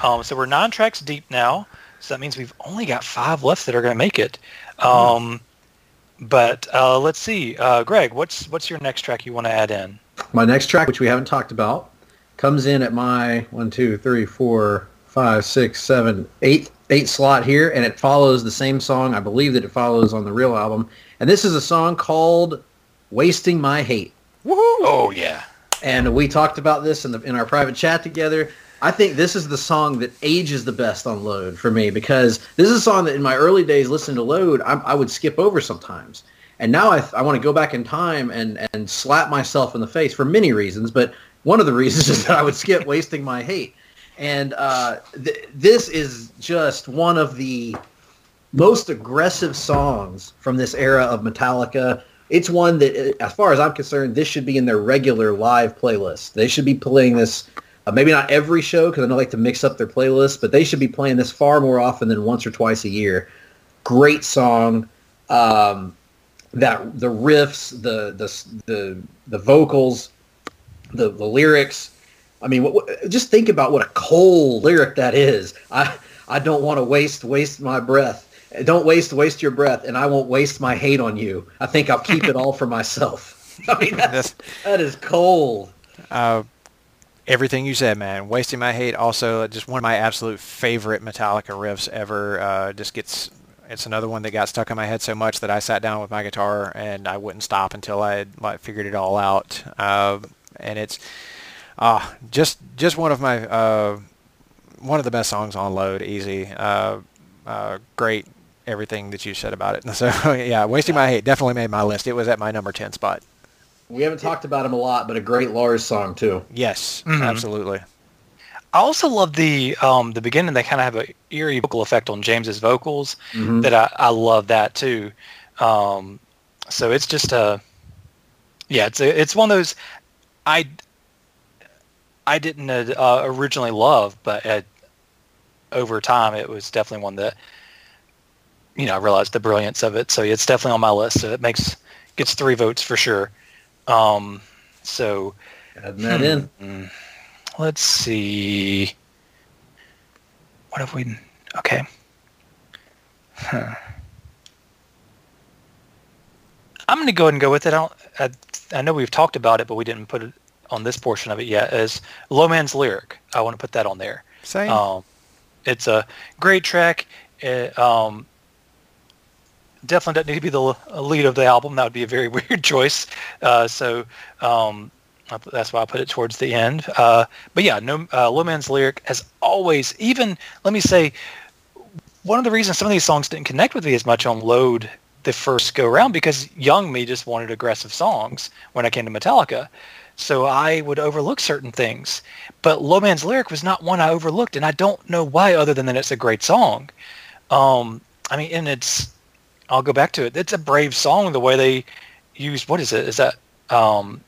Um, so we're nine tracks deep now. So that means we've only got five left that are going to make it. Um, but uh, let's see, uh, Greg, what's what's your next track you want to add in? My next track, which we haven't talked about, comes in at my one, two, three, four, five, six, seven, eight, eight slot here, and it follows the same song. I believe that it follows on the real album, and this is a song called "Wasting My Hate." Oh yeah. And we talked about this in the in our private chat together. I think this is the song that ages the best on Load for me because this is a song that in my early days listening to Load I, I would skip over sometimes, and now I, I want to go back in time and and slap myself in the face for many reasons, but one of the <laughs> reasons is that I would skip wasting my hate, and uh, th- this is just one of the most aggressive songs from this era of Metallica. It's one that, uh, as far as I'm concerned, this should be in their regular live playlist. They should be playing this, uh, maybe not every show because I don't like to mix up their playlists, but they should be playing this far more often than once or twice a year. Great song. Um, that the riffs, the the the the vocals, the the lyrics. I mean, what, what, just think about what a cold lyric that is. I I don't want to waste waste my breath. Don't waste waste your breath, and I won't waste my hate on you. I think I'll keep it <laughs> all for myself. <laughs> I mean, that's, that is cold. Uh, everything you said, man. Wasting my hate. Also, just one of my absolute favorite Metallica riffs ever. Uh, just gets. It's another one that got stuck in my head so much that I sat down with my guitar and I wouldn't stop until I had like figured it all out. Uh, and it's uh, just just one of my uh, one of the best songs on Load. Easy. Uh, uh, great. Everything that you said about it. <laughs> So yeah, wasting my hate definitely made my list. It was at my number ten spot. We haven't talked about him a lot, but a great Lars song too. Yes, Mhm. absolutely. I also love the um, the beginning. They kind of have a eerie vocal effect on James's vocals Mhm. that I, I love that too. Um, so it's just a yeah, it's a, it's one of those I I didn't uh, originally love, but uh over time it was definitely one that you know I realized the brilliance of it. So it's definitely on my list. So it makes gets three votes for sure. Um, so Adding that in. Mm, Let's see. What have we? Okay. Huh. I'm going to go ahead and go with it. I, don't, I, I know we've talked about it, but we didn't put it on this portion of it yet. As Low Man's Lyric, I want to put that on there. Same. Um, it's a great track. It, um, definitely doesn't need to be the lead of the album. That would be a very <laughs> weird choice. Uh, so um, that's why I put it towards the end. Uh, but yeah, no, uh, Low Man's Lyric, as always, even, let me say, one of the reasons some of these songs didn't connect with me as much on Load the first go around because young me just wanted aggressive songs when I came to Metallica. So I would overlook certain things. But Low Man's Lyric was not one I overlooked, and I don't know why other than that it's a great song. Um, I mean, and it's, I'll go back to it. It's a brave song the way they used, what is it? Is that um,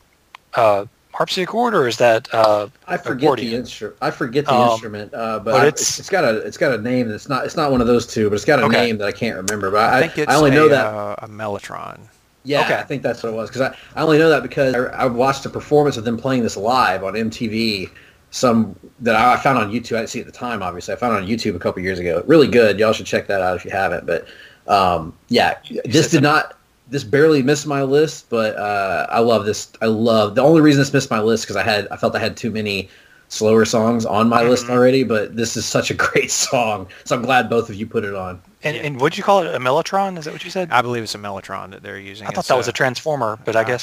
uh, harpsichord or is that uh, I forget accordion. the instrument. I forget the Um, instrument, uh, but, but I- it's- it's, it's got a it's got a name that's not it's not one of those two, but it's got a Okay. name that I can't remember. But I I, think it's I only a, know that uh, a Mellotron. Yeah, Okay. I think that's what it was because I, I only know that because I, I watched a performance of them playing this live on MTV. Some that I, I found on YouTube. I didn't see it at the time. Obviously, I found it on YouTube a couple years ago. Really good. Y'all should check that out if you haven't. But um, yeah, this did not. This barely missed my list, but uh, I love this. I love the only reason this missed my list because I had I felt I had too many slower songs on my list Mhm. already. But this is such a <laughs> great song, so I'm glad both of you put it on. and, and would you call it a Mellotron? Is that what you said? I believe it's a Mellotron that they're using. I thought It's, that was uh, a transformer, but I uh,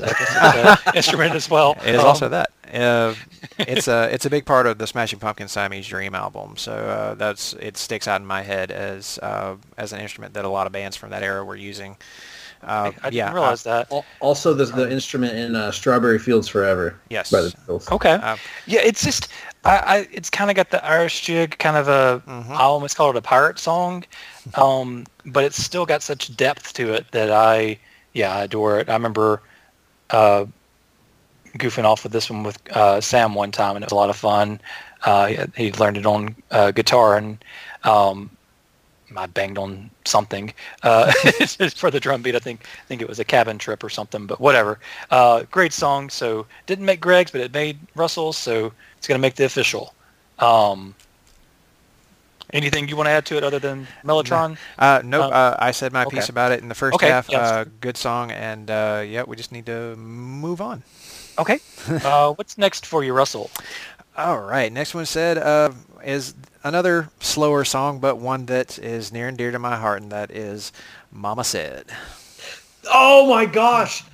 guess I guess it's an <laughs> instrument as well. It is Um, also that. Uh, <laughs> it's a it's a big part of the Smashing Pumpkins Siamese Dream album. So uh, that's it sticks out in my head as uh, as an instrument that a lot of bands from that era were using. Uh, I didn't yeah, uh, realize that. Also, there's the instrument in uh, "Strawberry Fields Forever" yes. by the Beatles. Okay. Uh, Yeah, it's just I, I it's kind of got the Irish jig, kind of a Mhm. I almost call it a pirate song, um, but it's still got such depth to it that I yeah I adore it. I remember uh, goofing off with this one with uh, Sam one time, and it was a lot of fun. Uh, he, learned it on uh, guitar, and um, I banged on something uh, <laughs> for the drum beat. I think I think it was a cabin trip or something, but whatever. Uh, great song. So didn't make Greg's, but it made Russell's. So it's gonna make the official. Um, anything you want to add to it other than Mellotron? uh, nope. Um, uh, I said my okay. piece about it in the first Okay, half. yeah, that's uh, good song, and uh, yeah, we just need to move on. Okay. <laughs> Uh, what's next for you, Russell? All right. Next one said uh, is another slower song, but one that is near and dear to my heart, and that is "Mama Said." Oh my gosh.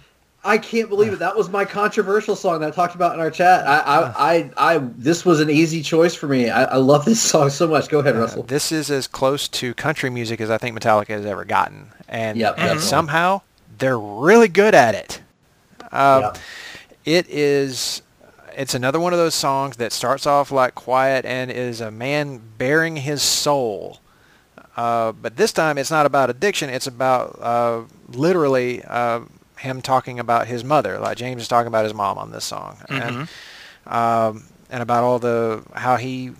I can't believe it. That was my controversial song that I talked about in our chat. I, I, I, I this was an easy choice for me. I, I love this song so much. Go ahead, Uh, Russell. this is as close to country music as I think Metallica has ever gotten, and, Yep, and somehow they're really good at it. Um, Yep. It is. It's another one of those songs that starts off like quiet and is a man bearing his soul. Uh, but this time it's not about addiction. It's about uh, literally uh, him talking about his mother. Like James is talking about his mom on this song, and um, and about all the how he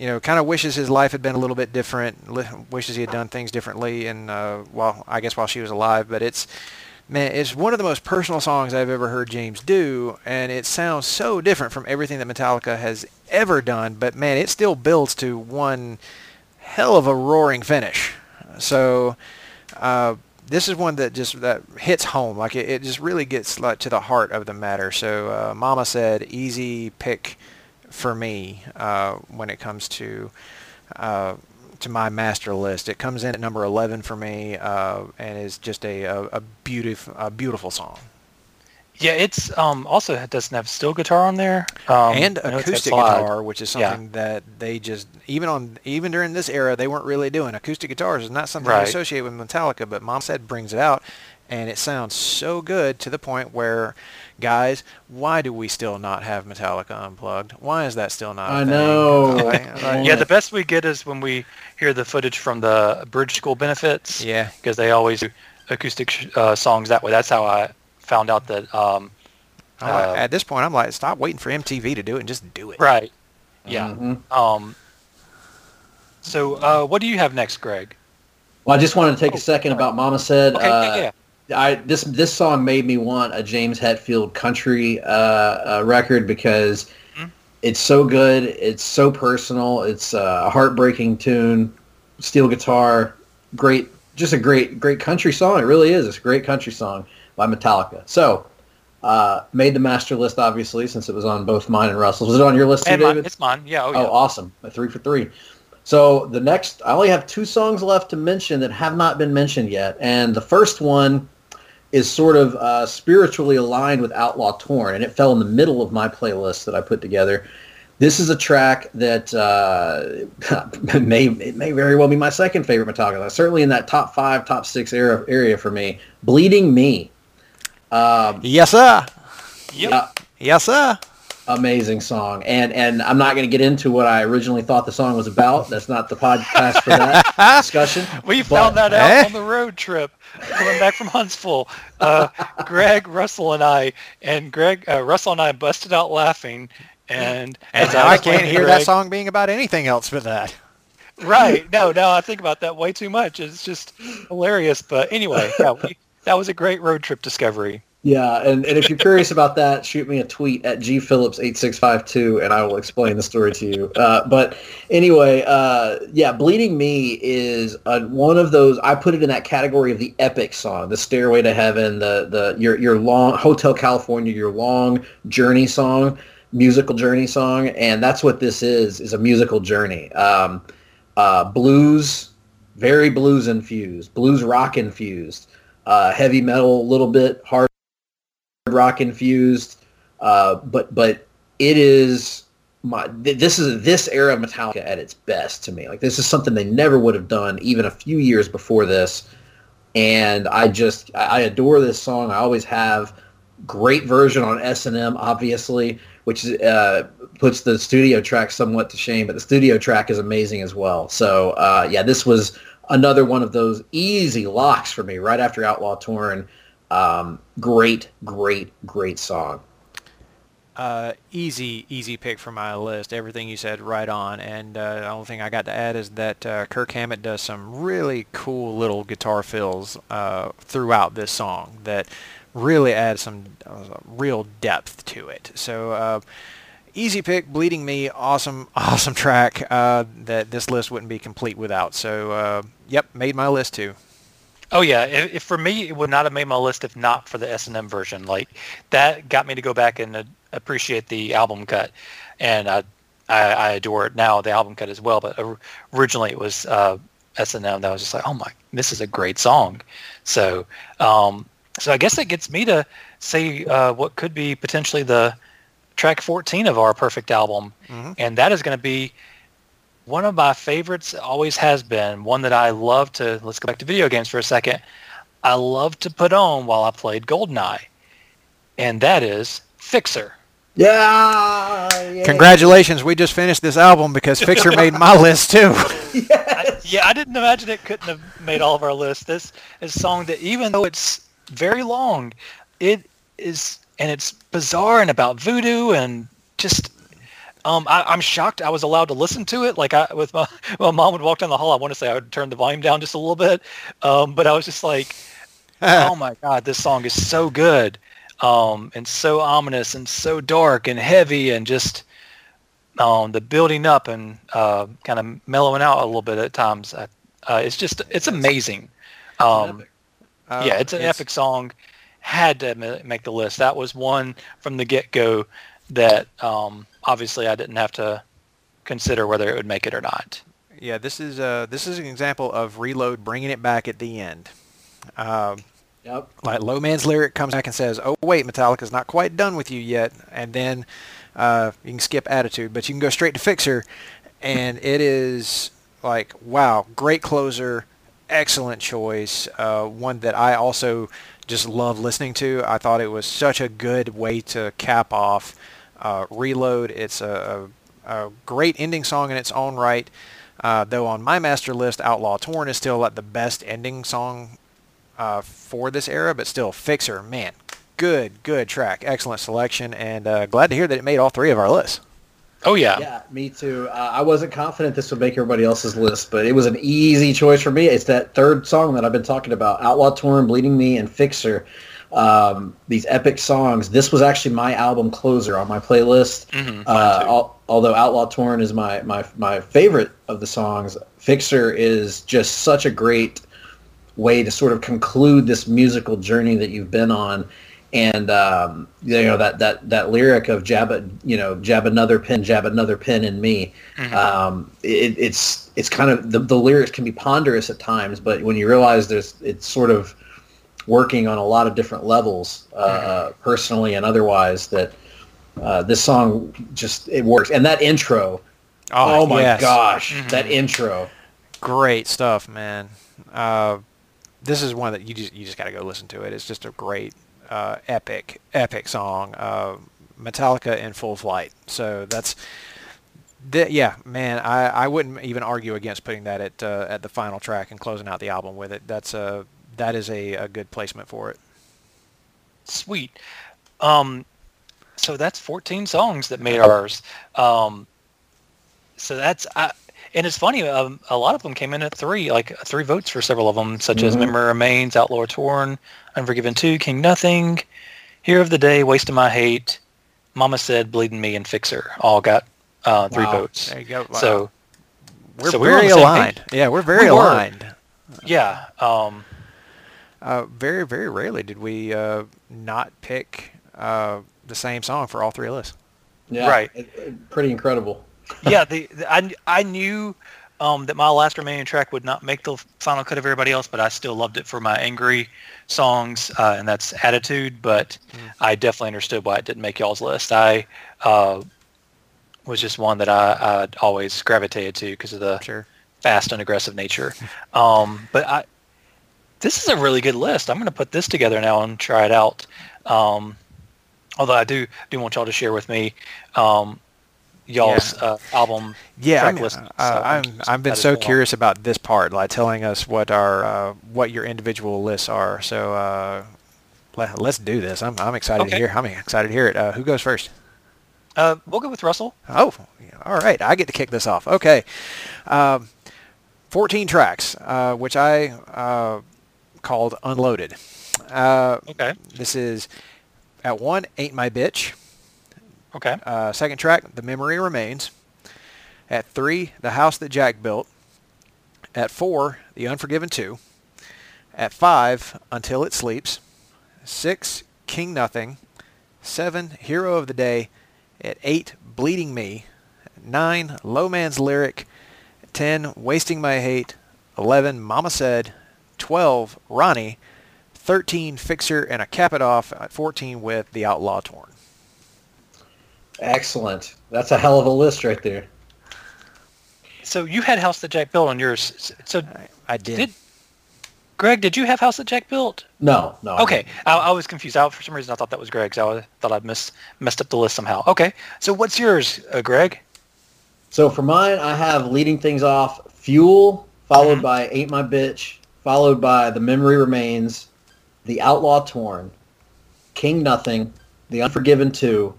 you know, kind of wishes his life had been a little bit different. li- Wishes he had done things differently, and uh, while I guess while she was alive. But it's man, it's one of the most personal songs I've ever heard James do, and it sounds so different from everything that Metallica has ever done. But man, it still builds to one hell of a roaring finish. So. Uh, this is one that just that hits home. Like it, it just really gets like to the heart of the matter. So uh, mama said easy pick for me uh, when it comes to uh, to my master list. It comes in at number 11 for me uh, and is just a, a, a beautiful a beautiful song Yeah, it's um, also it doesn't have steel guitar on there um, and I know it's got acoustic guitar, which is Yeah. something that they just even on even during this era they weren't really doing. Acoustic guitars is not something Right. you associate with Metallica, but Mom said brings it out. and it sounds so good to the point where, guys, why do we still not have Metallica unplugged? Why is that still not? a I thing? know. Like- <laughs> like- Yeah, the best we get is when we hear the footage from the bridge school benefits. yeah. because they always do acoustic sh- uh, songs that way. That's how I found out that. Um, Uh, at this point, I'm like, stop waiting for MTV to do it and just do it. right. Yeah. Mhm. Um. So, uh, what do you have next, Greg? Well, I just wanted to take Oh, a second sorry. about Mama Said. Okay. uh, yeah, yeah. I this this song made me want a James Hetfield country uh, uh, record because Mhm. it's so good. It's so personal. It's uh, a heartbreaking tune, steel guitar, great, just a great great country song. It really is. It's a great country song by Metallica. So. Uh, made the master list obviously since it was on both mine and Russell's. Was it on your list too, And David? it's mine. Yeah. Oh, Oh, yeah. awesome. A three for three. So the next, I only have two songs left to mention that have not been mentioned yet. And the first one is sort of uh, spiritually aligned with Outlaw Torn, and it fell in the middle of my playlist that I put together. This is a track that uh, <laughs> may it may very well be my second favorite Metallica. Certainly in that top five, top six area, area for me. Bleeding Me. Um, Yes, sir. Yep. yeah, Yes, sir. amazing song and and i'm not going to get into what i originally thought the song was about that's not the podcast for that <laughs> discussion We But- found that out Eh? on the road trip coming back from Huntsville. Uh, Greg, Russell, and I, and Greg, uh, Russell and I busted out laughing. And And as now I can't with hear that song being about anything else but that. Right. No, no, I think about that way too much. It's just hilarious. But anyway, yeah, we, that was a great road trip discovery. yeah and, and if you're curious about that shoot me a tweet at gphillips8652 and i will explain the story to you. Uh, but anyway uh, yeah bleeding me is a, one of those i put it in that category of the epic song the stairway to heaven the, the your, your long hotel california your long journey song musical journey song and that's what this is is a musical journey. Um, uh, blues very blues infused blues rock infused uh, heavy metal a little bit hard rock infused uh, but but it is my th- this is this era of Metallica at its best to me. Like this is something they never would have done even a few years before this. And I just I adore this song. I always have great version on S&M obviously which uh, puts the studio track somewhat to shame but the studio track is amazing as well. So uh, yeah this was another one of those easy locks for me right after Outlaw Torn um, great great great song Uh, easy, easy pick for my list. Everything you said, right on. And uh, the only thing I got to add is that uh, Kirk Hammett does some really cool little guitar fills uh, throughout this song that really add some uh, real depth to it. So, uh, easy pick, Bleeding Me, awesome, <laughs> awesome track uh, that this list wouldn't be complete without. So, uh, yep, made my list too. Oh yeah, if, if for me it would not have made my list if not for the S and M version. Like that got me to go back and uh, appreciate the album cut, and I, I I adore it now the album cut as well. But originally it was uh, S and M that was just like, oh my, this is a great song. So um, so I guess that gets me to say uh, what could be potentially the track 14 of our perfect album, Mhm. and that is going to be one of my favorites always has been one that I love to let's go back to video games for a second. I love to put on while I played GoldenEye. And that is Fixer. yeah, yeah. Congratulations, we just finished this album because <laughs> Fixer made my list too. <laughs> I, yeah, I didn't imagine it couldn't have made all of our lists. This is a song that even though it's very long, it is and it's bizarre and about voodoo and just um, I, I'm shocked I was allowed to listen to it. Like I, with my, <laughs> my mom would walk down the hall. I want to say I would turn the volume down just a little bit, um, but I was just like, <laughs> oh my god, this song is so good, um, and so ominous and so dark and heavy and just um, the building up and uh, kind of mellowing out a little bit at times. Uh, uh, it's just it's amazing. Um, Uh, yeah, it's an epic song. Had to make the list. That was one from the get go that um, obviously I didn't have to consider whether it would make it or not. Yeah, this is uh, this is an example of Reload bringing it back at the end. Um, Yep. like Low Man's lyric comes back and says, "Oh wait, Metallica's not quite done with you yet," and then uh, you can skip Attitude, but you can go straight to Fixer, and it is like, wow, great closer, excellent choice, uh, one that I also just love listening to. I thought it was such a good way to cap off uh, Reload. It's a, a, a, great ending song in its own right. Uh, though on my master list, Outlaw Torn is still like the best ending song uh, for this era, but still Fixer, man, good, good track, excellent selection, and uh, glad to hear that it made all three of our lists. Oh yeah, yeah, me too. Uh, I wasn't confident this would make everybody else's list, but it was an easy choice for me. It's that third song that I've been talking about: Outlaw Torn, Bleeding Me, and Fixer. Um, these epic songs. This was actually my album closer on my playlist. Mm-hmm, uh, al- although Outlaw Torn is my, my my favorite of the songs, Fixer is just such a great way to sort of conclude this musical journey that you've been on and um, you know that that that lyric of jab a, you know jab another pin jab another pin in me mm-hmm. um, it, it's it's kind of the, the lyrics can be ponderous at times but when you realize there's it's sort of working on a lot of different levels uh, mm-hmm. personally and otherwise that uh, this song just it works and that intro oh, oh my yes. gosh mm-hmm. that intro great stuff man uh, this is one that you just you just got to go listen to it it's just a great uh, epic, epic song, uh, Metallica in full flight. So that's, th- yeah, man, I, I wouldn't even argue against putting that at uh, at the final track and closing out the album with it. That's a that is a, a good placement for it. Sweet. Um, so that's 14 songs that made ours. Um, so that's I, and it's funny. Um, a lot of them came in at three, like three votes for several of them, such mm-hmm. as Memory Remains, Outlaw Torn, Unforgiven 2, King Nothing, Hero of the Day, Waste of My Hate, Mama Said, Bleeding Me, and Fixer all got uh, three wow. votes. There you go. Wow. So we're so very we aligned. Yeah, we're very we aligned. Yeah. Um, uh, very, very rarely did we uh, not pick uh, the same song for all three lists. Yeah, right. It, it, pretty incredible. yeah, the, the, I, I knew um, that my last remaining track would not make the final cut of everybody else, but I still loved it for my angry songs, uh, and that's Attitude. But mm. I definitely understood why it didn't make y'all's list. I uh, was just one that I, I always gravitated to because of the sure. fast and aggressive nature. um, but I, this is a really good list. I'm going to put this together now and try it out. Um, although I do do want y'all to share with me um, y'all's yeah. uh, album yeah, track I list. Uh, I'm, I've been so curious about this part, like telling us what our uh, what your individual lists are. So uh, let, us do this. I'm I'm excited okay. to hear. I'm excited to hear it. Uh, who goes first? Uh, we'll go with Russell. Oh, all right. I get to kick this off. Okay. Um, 14 tracks, which I called Unloaded. okay. This is at one, Ain't My Bitch. Okay. Uh, second track, The Memory Remains. At three, The House That Jack Built. At four, The Unforgiven 2. At five, Until It Sleeps. Six, King Nothing. Seven, Hero of the Day. At eight, Bleeding Me. Nine, Low Man's Lyric. Ten, Wasting My Hate. Eleven, Mama Said. Twelve, Ronnie. 13 Fixer, and I cap it off at 14 with The Outlaw Torn. Excellent. That's a hell of a list right there. So you had House That Jack Built on yours. So I, I did. did. Greg, did you have House That Jack Built? No, no. Okay, I, I, was confused. I, for some reason, I thought that was Greg's. I thought I'd miss, messed up the list somehow. Okay, so what's yours, uh, Greg? So for mine, I have leading things off Fuel, followed mm-hmm. by Ain't My Bitch, followed by The Memory Remains, The Outlaw Torn, King Nothing, The Unforgiven 2,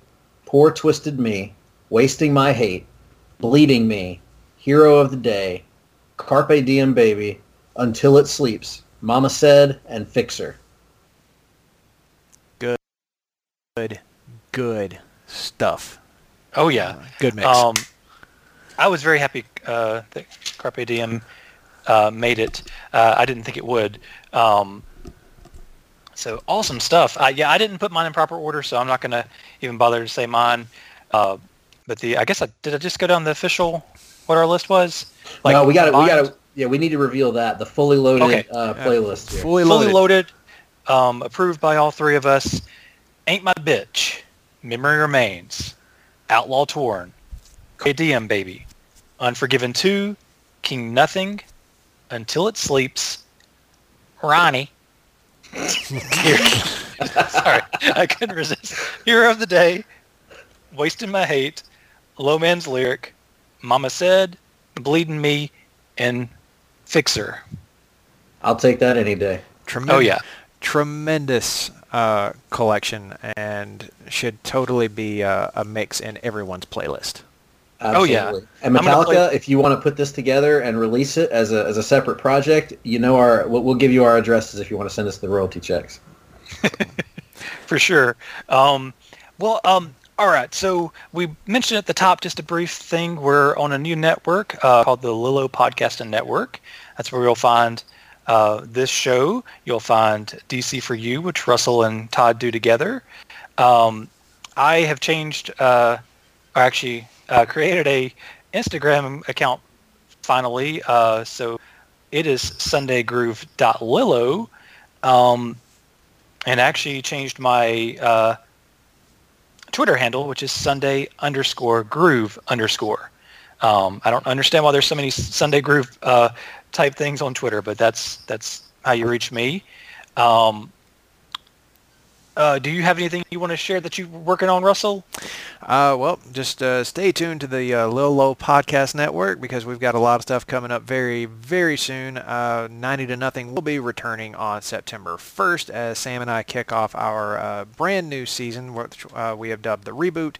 Poor Twisted Me, Wasting My Hate, Bleeding Me, Hero of the Day, Carpe Diem Baby, Until It Sleeps, Mama Said, and Fixer. Good, good, good stuff. Oh yeah, uh, good mix. Um, I was very happy uh, that Carpe Diem uh, made it. Uh, I didn't think it would. Um, so awesome stuff. Uh, yeah, I didn't put mine in proper order, so I'm not going to even bother to say mine. Uh, but the I guess I did I just go down the official what our list was? Like no, we got it. we got to yeah we need to reveal that the fully loaded okay. uh, playlist. Here. Fully loaded, fully loaded um, approved by all three of us. Ain't my bitch. Memory remains. Outlaw torn. KDM baby. Unforgiven two. King nothing. Until it sleeps. Ronnie Sorry, I couldn't resist. Hero of the day, wasting my hate, low man's lyric, mama said, bleeding me, and fixer. I'll take that any day. Tremendous, Oh yeah, tremendous uh, collection, and should totally be uh, a mix in everyone's playlist. Oh, yeah. Absolutely. And Metallica, if you want to put this together and release it as a as a separate project, you know our we'll, we'll give you our addresses if you want to send us the royalty checks. <laughs> for sure. Um, well, um, all right. So we mentioned at the top just a brief thing. We're on a new network uh, called the Lillo Podcasting Network. That's where you'll find uh, this show. You'll find DC for You, which Russell and Todd do together. Um, I have changed, uh, actually uh, created a Instagram account finally. Uh, so it is sundaygroove.lillo. Um, and actually changed my uh, Twitter handle, which is Sunday underscore Groove underscore. Um, I don't understand why there's so many Sunday Groove uh, type things on Twitter, but that's that's how you reach me. Um, uh, do you have anything you want to share that you're working on, Russell? Uh, well, just uh, stay tuned to the uh, Lillo Podcast Network because we've got a lot of stuff coming up very, very soon. Uh, 90 to Nothing will be returning on September 1st as Sam and I kick off our uh, brand new season, which uh, we have dubbed the Reboot.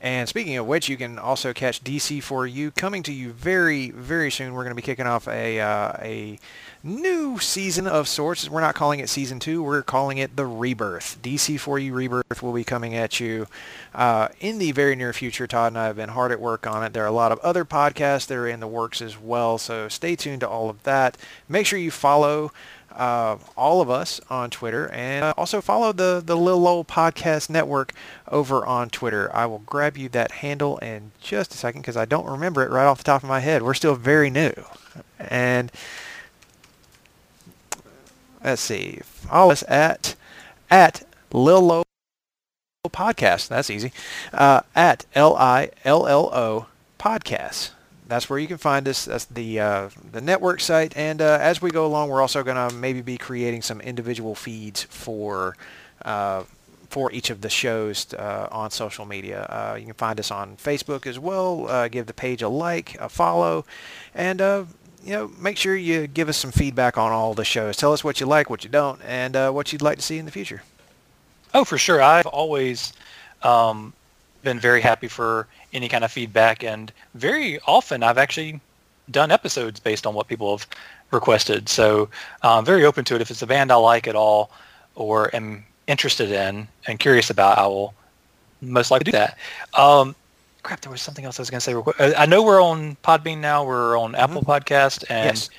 And speaking of which, you can also catch DC4U coming to you very, very soon. We're going to be kicking off a a new season of sorts. We're not calling it season two. We're calling it the Rebirth. DC4U Rebirth will be coming at you in the very near future. Todd and I have been hard at work on it. There are a lot of other podcasts that are in the works as well. So stay tuned to all of that. Make sure you follow uh, all of us on Twitter and uh, also follow the, the Lillo Podcast Network over on Twitter. I will grab you that handle in just a second because I don't remember it right off the top of my head. We're still very new. And let's see, follow us at, at Lillo Podcast. That's easy. Uh, at L-I-L-L-O Podcast that's where you can find us. That's the uh, the network site. And uh, as we go along, we're also going to maybe be creating some individual feeds for uh, for each of the shows uh, on social media. Uh, you can find us on Facebook as well. Give the page a like, a follow, and you know make sure you give us some feedback on all the shows. Tell us what you like, what you don't, and what you'd like to see in the future. Oh, for sure. I've always um, been very happy for any kind of feedback, and very often I've actually done episodes based on what people have requested. So uh, I'm very open to it. If it's a band I like at all or am interested in and curious about, I will most likely do that. Um, crap, there was something else I was going to say. quick. I know we're on Podbean now. We're on Apple Podcast, and Yes.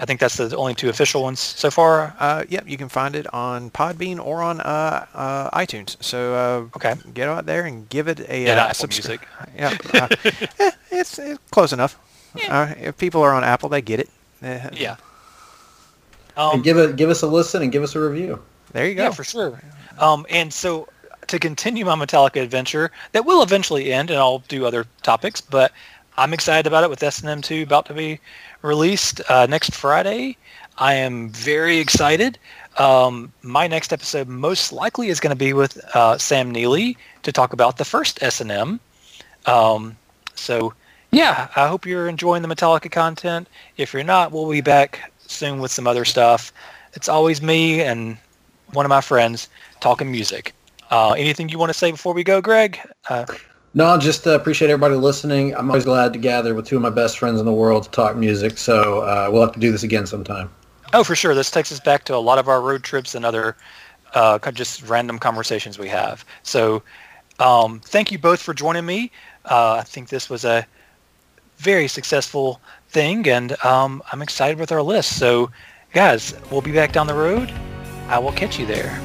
I think that's the only two official ones so far. Uh, yep, you can find it on Podbean or on uh, uh, iTunes. So uh, Okay. get out there and give it a And uh, Apple Music. <laughs> Yeah, uh, <laughs> eh, it's, it's close enough. Uh, if people are on Apple, they get it. Uh, Yeah. and Um, give it give us a listen and give us a review. There you go. Yeah, for sure. Um, and so to continue my Metallica adventure, that will eventually end, and I'll do other topics. But I'm excited about it with S&M 2 about to be released uh, next Friday. I am very excited. Um, my next episode most likely is going to be with uh, Sam Neely to talk about the first S&M. Um, so yeah, I hope you're enjoying the Metallica content. If you're not, we'll be back soon with some other stuff. It's always me and one of my friends talking music. Uh, anything you want to say before we go, Greg? Uh, No, just uh, appreciate everybody listening. I'm always glad to gather with two of my best friends in the world to talk music. So uh, we'll have to do this again sometime. oh, for sure. This takes us back to a lot of our road trips and other uh, just random conversations we have. So um, thank you both for joining me. Uh, I think this was a very successful thing, and um, I'm excited with our list. So, guys, we'll be back down the road. I will catch you there.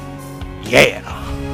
Yeah.